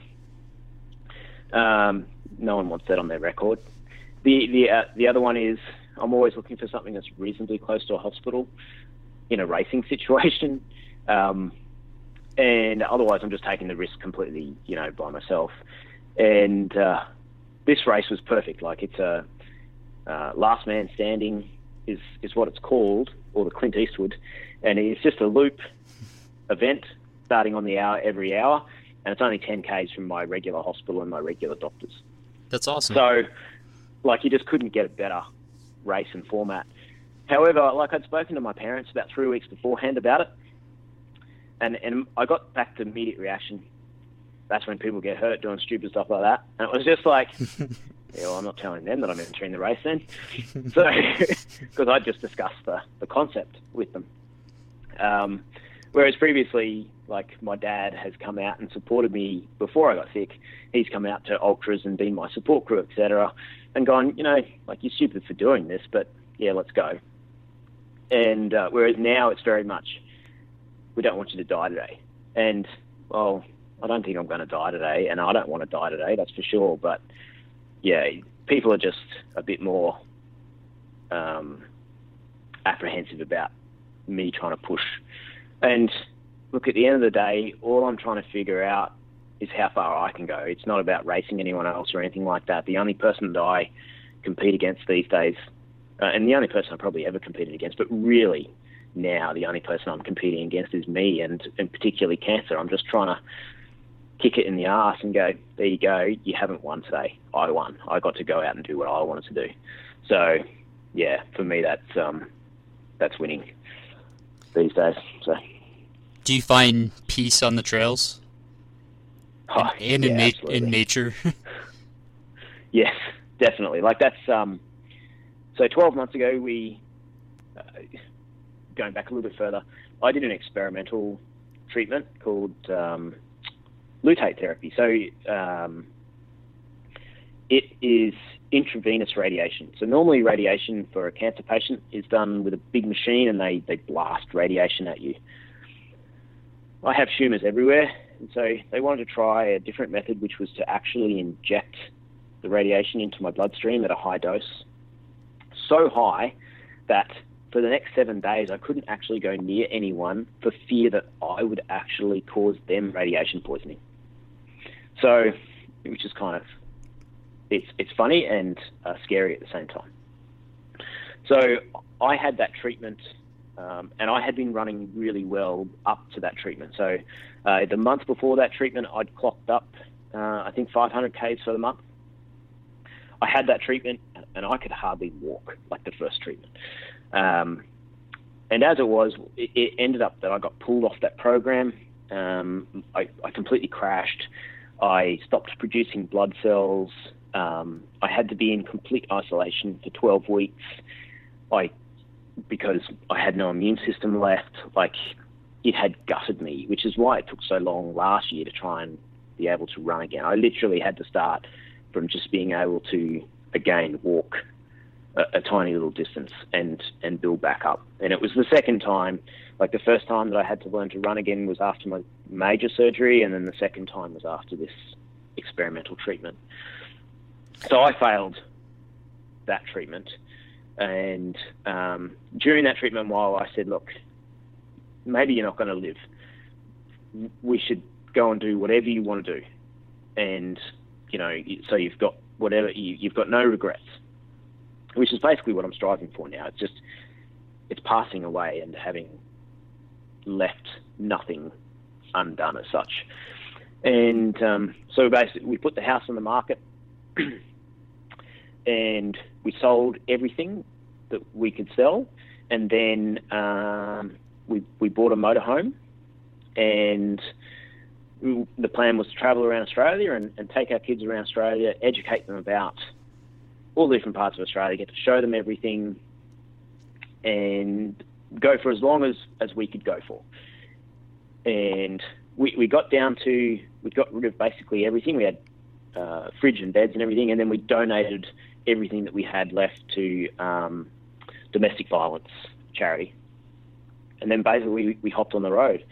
Um, no one wants that on their record. The the uh, the other one is I'm always looking for something that's reasonably close to a hospital in a racing situation, um, and otherwise I'm just taking the risk completely, you know, by myself. And uh, this race was perfect. Like it's a uh, last man standing is is what it's called, or the Clint Eastwood, and it's just a loop event starting on the hour every hour, and it's only 10 k's from my regular hospital and my regular doctors. That's awesome. So, like, you just couldn't get it better race and format. However, like, I'd spoken to my parents about three weeks beforehand about it, and, and I got back to immediate reaction. That's when people get hurt doing stupid stuff like that. And it was just like, yeah, well, I'm not telling them that I'm entering the race then. so, because I just discussed the, the concept with them. Um, whereas previously, like my dad has come out and supported me before I got sick. He's come out to ultras and been my support crew, etc. and gone, you know, like you're stupid for doing this, but yeah, let's go. And uh, whereas now it's very much, we don't want you to die today. And well, I don't think I'm going to die today, and I don't want to die today, that's for sure. But yeah, people are just a bit more um, apprehensive about me trying to push. And look, at the end of the day, all I'm trying to figure out is how far I can go. It's not about racing anyone else or anything like that. The only person that I compete against these days, uh, and the only person I probably ever competed against, but really now the only person I'm competing against is me, and, and particularly cancer. I'm just trying to kick it in the ass and go, there you go, you haven't won today. I won. I got to go out and do what I wanted to do. So, yeah, for me, that's um, that's winning these days. So, do you find peace on the trails? Oh, and yeah, in, na- in nature. Yes, definitely. Like that's um. So 12 months ago, we uh, going back a little bit further. I did an experimental treatment called um, lutate therapy. So um, it is intravenous radiation. So normally radiation for a cancer patient is done with a big machine and they, they blast radiation at you. I have tumours everywhere, and so they wanted to try a different method, which was to actually inject the radiation into my bloodstream at a high dose. So high that for the next seven days I couldn't actually go near anyone for fear that I would actually cause them radiation poisoning. So, which is kind of it's it's funny and uh, scary at the same time. So I had that treatment, um, and I had been running really well up to that treatment. So uh, the month before that treatment, I'd clocked up, uh, I think 500 k's for the month. I had that treatment, and I could hardly walk like the first treatment. Um, and as it was, it, it ended up that I got pulled off that program. Um, I, I completely crashed. I stopped producing blood cells. Um, I had to be in complete isolation for 12 weeks. I because I had no immune system left. Like it had gutted me, which is why it took so long last year to try and be able to run again. I literally had to start from just being able to again walk a, a tiny little distance and and build back up. And it was the second time, like the first time that I had to learn to run again was after my major surgery, and then the second time was after this experimental treatment. So I failed that treatment, and um, during that treatment, while I said, "Look, maybe you're not going to live. We should go and do whatever you want to do," and you know, so you've got whatever you, you've got no regrets, which is basically what I'm striving for now. It's just it's passing away and having left nothing undone as such. And um, so basically, we put the house on the market, and we sold everything that we could sell, and then um, we we bought a motorhome, and we, the plan was to travel around Australia and, and take our kids around Australia, educate them about all the different parts of Australia, get to show them everything, and go for as long as, as we could go for. And we, we got down to, we got rid of basically everything. We had uh, fridge and beds and everything, and then we donated everything that we had left to um, domestic violence charity. And then basically we, we hopped on the road.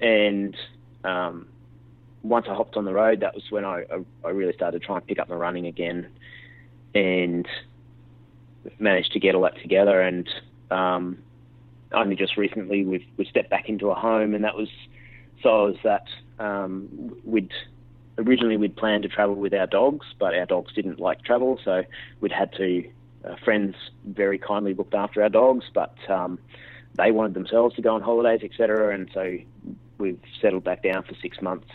And um, once I hopped on the road, that was when I, I, really started trying to pick up my running again and managed to get all that together. And um, only just recently we've we stepped back into a home, and that was so as that um, we'd originally we'd planned to travel with our dogs, but our dogs didn't like travel, so we'd had to. Uh, friends very kindly looked after our dogs, but um, they wanted themselves to go on holidays, etc. And so we've settled back down for six months.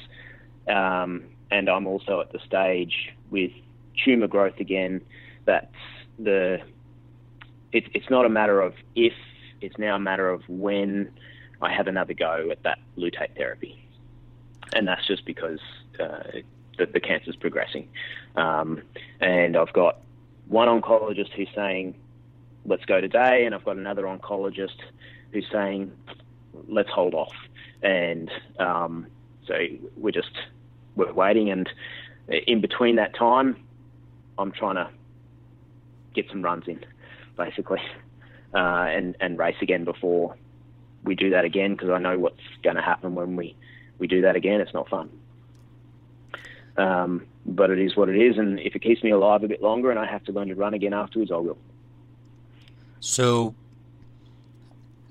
Um, and I'm also at the stage with tumor growth again. That's the. It, it's not a matter of if; it's now a matter of when I have another go at that lutate therapy, and that's just because uh, the, the cancer's progressing. Um, and I've got one oncologist who's saying, "Let's go today," and I've got another oncologist who's saying, "Let's hold off." And um, so we're just we're waiting, and in between that time, I'm trying to get some runs in, basically, uh, and and race again before we do that again because I know what's going to happen when we we do that again. It's not fun. Um, but it is what it is, and if it keeps me alive a bit longer and I have to learn to run again afterwards, I will. So,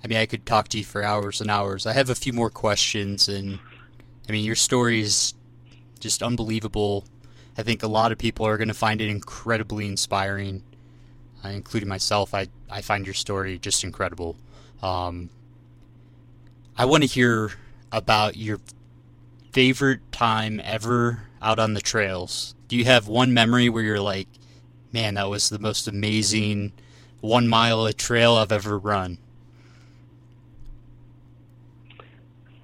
I mean, I could talk to you for hours and hours. I have a few more questions, and I mean, your story is just unbelievable. I think a lot of people are going to find it incredibly inspiring, uh, including myself. I, I find your story just incredible. Um, I want to hear about your favorite time ever out on the trails. Do you have one memory where you're like, man, that was the most amazing one mile a trail I've ever run?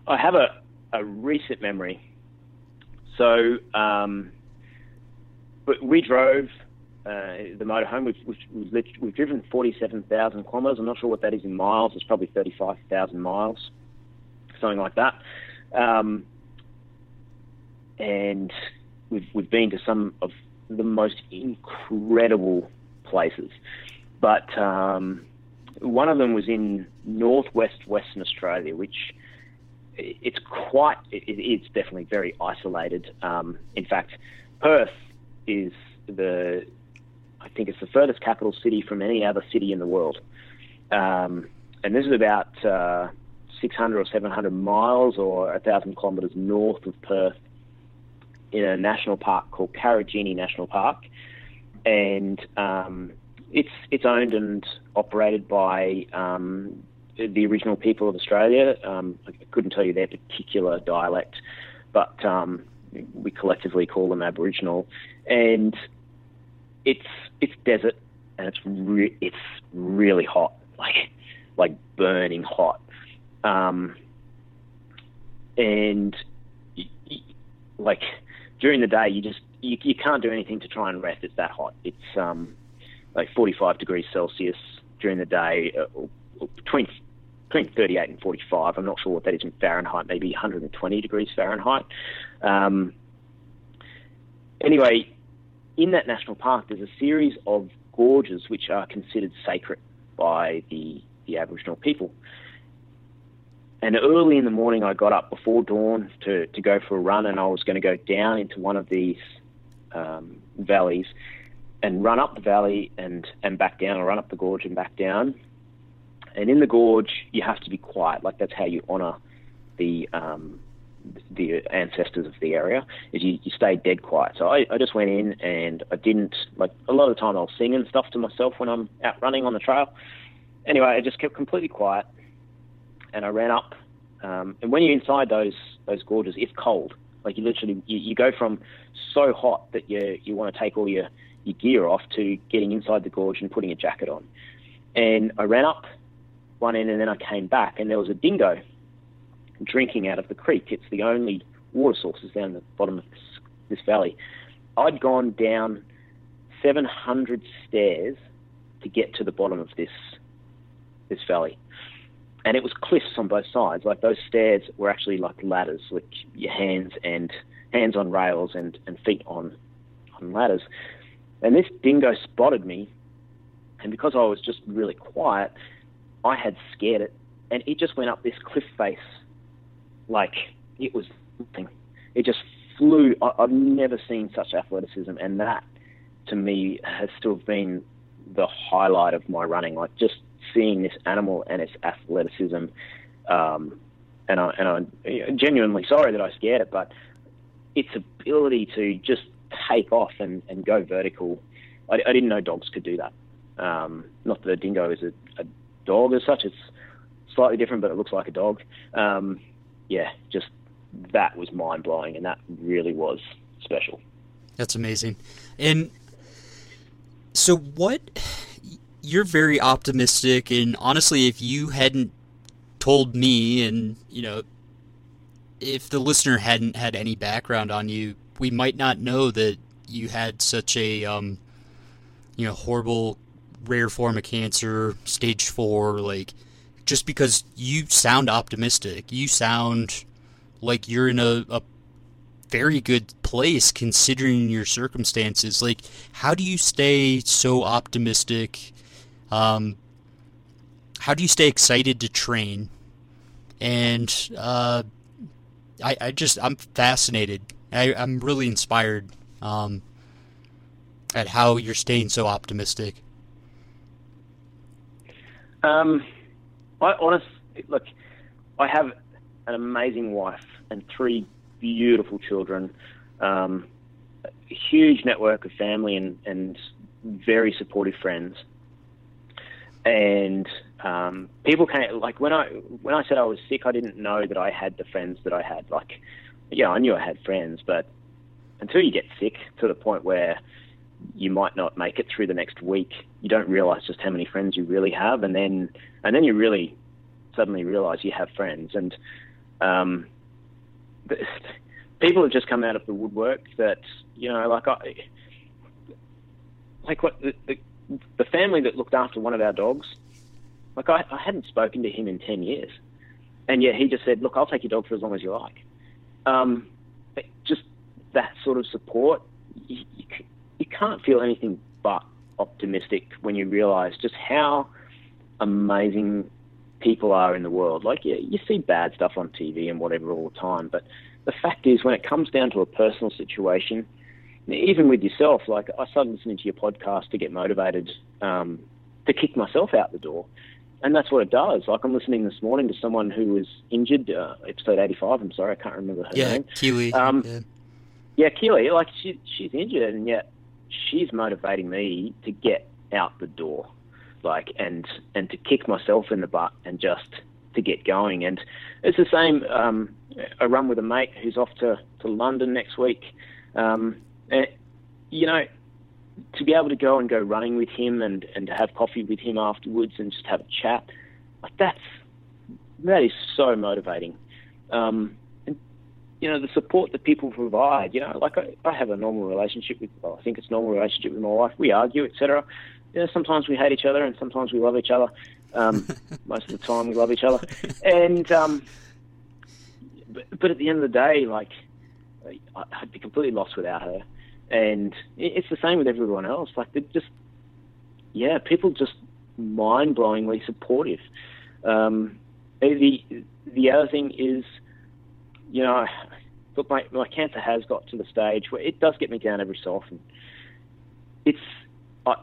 I have a, a recent memory. So, um, but we drove uh, the motorhome. We've, we've, we've, we've driven 47,000 kilometres. I'm not sure what that is in miles. It's probably 35,000 miles, something like that. Um, and we've, we've been to some of the most incredible places. But um, one of them was in northwest Western Australia, which it's quite, it, it's definitely very isolated. Um, in fact, Perth is the, I think it's the furthest capital city from any other city in the world. Um, and this is about uh, 600 or 700 miles or 1,000 kilometres north of Perth in a national park called Karijini National Park. And um, it's it's owned and operated by um, the original people of Australia. Um, I couldn't tell you their particular dialect, but um, we collectively call them Aboriginal, and it's it's desert and it's re- it's really hot, like like burning hot, um, and like during the day you just you, you can't do anything to try and rest. It's that hot. It's um, like 45 degrees Celsius during the day, uh, between between 38 and 45. I'm not sure what that is in Fahrenheit, maybe 120 degrees Fahrenheit. Um, anyway, in that national park, there's a series of gorges which are considered sacred by the, the Aboriginal people. And early in the morning, I got up before dawn to, to go for a run, and I was going to go down into one of these um, valleys and run up the valley and, and back down, or run up the gorge and back down. And in the gorge, you have to be quiet. Like that's how you honour the um, the ancestors of the area. Is you, you stay dead quiet. So I, I just went in and I didn't like a lot of the time I'll sing and stuff to myself when I'm out running on the trail. Anyway, I just kept completely quiet and I ran up. Um, and when you're inside those those gorges, it's cold. Like you literally you, you go from so hot that you you want to take all your your gear off to getting inside the gorge and putting a jacket on. And I ran up one end and then I came back and there was a dingo drinking out of the creek. It's the only water sources down the bottom of this, this valley. I'd gone down 700 stairs to get to the bottom of this this valley. And it was cliffs on both sides. Like those stairs were actually like ladders, with your hands and hands on rails and, and feet on on ladders. And this dingo spotted me, and because I was just really quiet, I had scared it, and it just went up this cliff face like it was nothing. It just flew. I, have never seen such athleticism, and that to me has still been the highlight of my running. Like just seeing this animal and its athleticism. Um, and I and I'm genuinely sorry that I scared it, but its ability to just take off and, and go vertical. I, I didn't know dogs could do that. Um, not that a dingo is a, a, dog as such. It's slightly different, but it looks like a dog. Um, yeah, just that was mind blowing, and that really was special. That's amazing. And so, what? You're very optimistic, and honestly, if you hadn't told me, and you know, if the listener hadn't had any background on you, we might not know that you had such a um, you know horrible rare form of cancer, stage four, like just because you sound optimistic, you sound like you're in a, a very good place considering your circumstances. Like, how do you stay so optimistic? Um, how do you stay excited to train? And uh, I, I just I'm fascinated. I, I'm really inspired um, at how you're staying so optimistic. Um, I honestly look. I have an amazing wife and three beautiful children, um, a huge network of family and, and very supportive friends. And um, people can't like when I when I said I was sick, I didn't know that I had the friends that I had. Like, yeah, I knew I had friends, but until you get sick to the point where you might not make it through the next week, you don't realize just how many friends you really have, and then and then you really suddenly realize you have friends. And um, people have just come out of the woodwork that you know, like I, like what the, the, the family that looked after one of our dogs. Like I, I hadn't spoken to him in ten years, and yet he just said, "Look, I'll take your dog for as long as you like." Um, just that sort of support, you, you, you can't feel anything but optimistic when you realise just how amazing people are in the world. Like, yeah, you see bad stuff on TV and whatever all the time, but the fact is, when it comes down to a personal situation, even with yourself, like I started listening to your podcast to get motivated um, to kick myself out the door. And that's what it does. Like I'm listening this morning to someone who was injured, uh, episode 85. I'm sorry, I can't remember her yeah, name. Keely. Um, yeah, yeah, Keely. Like she, she's injured, and yet she's motivating me to get out the door, like and and to kick myself in the butt and just to get going. And it's the same. Um, I run with a mate who's off to to London next week. Um, and, you know, to be able to go and go running with him and and to have coffee with him afterwards and just have a chat, like that's that is so motivating. Um, and you know the support that people provide. You know, like I, I have a normal relationship with. Well, I think it's a normal relationship with my wife. We argue, etc. You know, sometimes we hate each other and sometimes we love each other. Um, most of the time we love each other, and um, but, but at the end of the day, like I'd be completely lost without her and it's the same with everyone else. Like they're just, yeah, people just mind-blowingly supportive. Um, the the other thing is, you know, look, my my cancer has got to the stage where it does get me down every so often. It's I,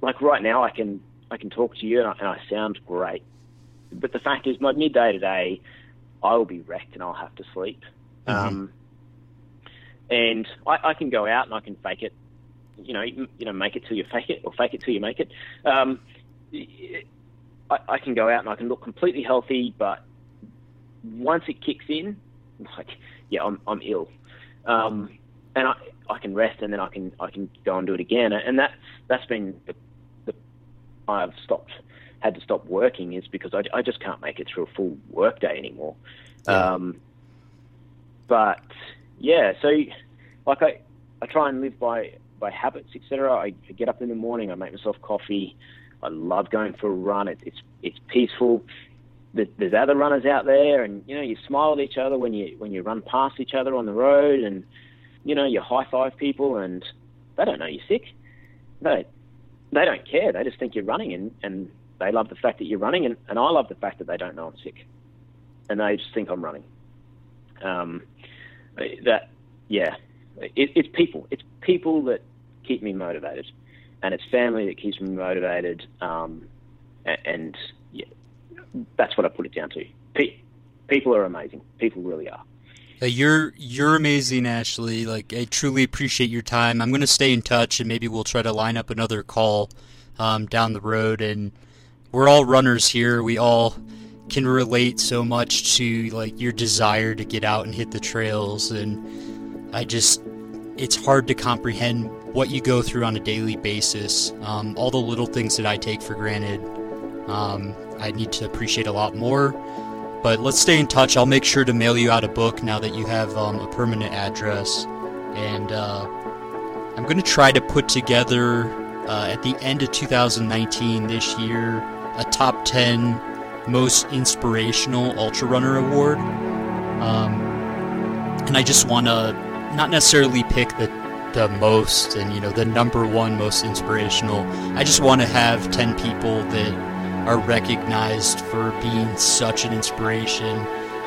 like right now I can I can talk to you and I, and I sound great, but the fact is, my midday today, I will be wrecked and I'll have to sleep. Mm-hmm. Um, and I, I can go out and I can fake it, you know, you know, make it till you fake it, or fake it till you make it. Um, I, I can go out and I can look completely healthy, but once it kicks in, like, yeah, I'm I'm ill, um, and I I can rest and then I can I can go and do it again, and that's that's been the, the I've stopped had to stop working is because I, I just can't make it through a full workday anymore. Yeah. Um, but yeah, so like I, I try and live by by habits, etc. I, get up in the morning, I make myself coffee. I love going for a run. It, it's it's peaceful. There's other runners out there, and you know you smile at each other when you when you run past each other on the road, and you know you high five people, and they don't know you're sick. They they don't care. They just think you're running, and and they love the fact that you're running, and, and I love the fact that they don't know I'm sick, and they just think I'm running. Um, that yeah, it, it's people. It's people that keep me motivated, and it's family that keeps me motivated. Um, and yeah, that's what I put it down to. Pe- people are amazing. People really are. Uh, you're you're amazing, Ashley. Like I truly appreciate your time. I'm to stay in touch, and maybe we'll try to line up another call um, down the road. And we're all runners here. We all can relate so much to like your desire to get out and hit the trails and I just it's hard to comprehend what you go through on a daily basis. Um, all the little things that I take for granted um, I need to appreciate a lot more. But let's stay in touch. I'll make sure to mail you out a book now that you have um, a permanent address. And uh, I'm going to try to put together uh, at the end of 2019 this year a top 10 most inspirational ultra runner award. Um, and I just want to not necessarily pick the the most and you know the number one most inspirational. I just want to have 10 people that are recognized for being such an inspiration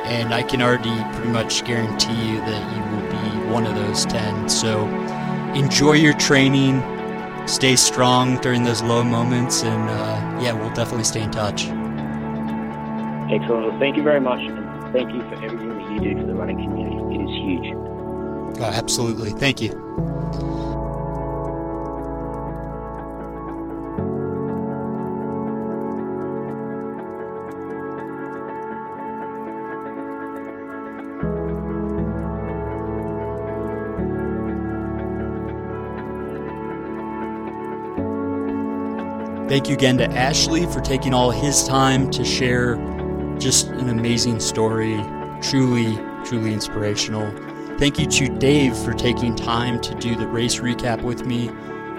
and I can already pretty much guarantee you that you will be one of those 10. So enjoy your training, stay strong during those low moments and uh, yeah, we'll definitely stay in touch. Excellent. Well, thank you very much, and thank you for everything that you do for the running community. It is huge. Uh, absolutely. Thank you. Thank you again to Ashley for taking all his time to share just an amazing story. Truly, truly inspirational. Thank you to Dave for taking time to do the race recap with me.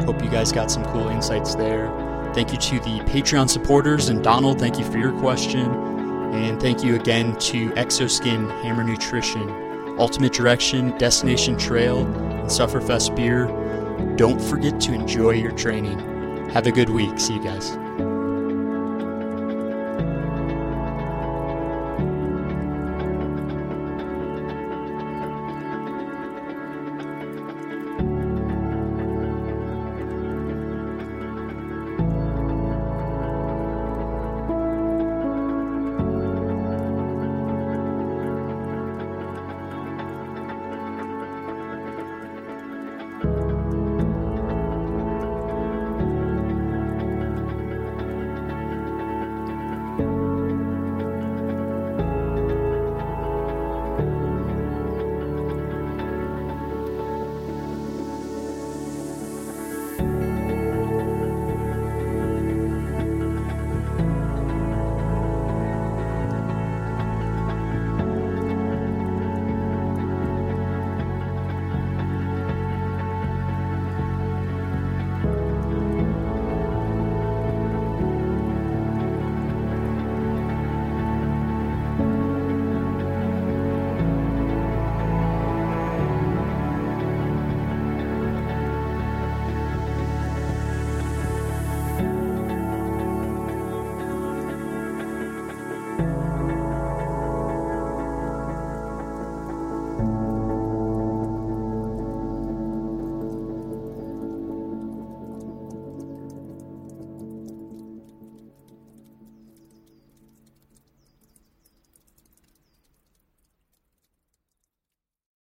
Hope you guys got some cool insights there. Thank you to the Patreon supporters and Donald, thank you for your question. And thank you again to Xoskin Hammer Nutrition, Ultimate Direction, Destination Trail, and Sufferfest Beer. Don't forget to enjoy your training. Have a good week. See you guys.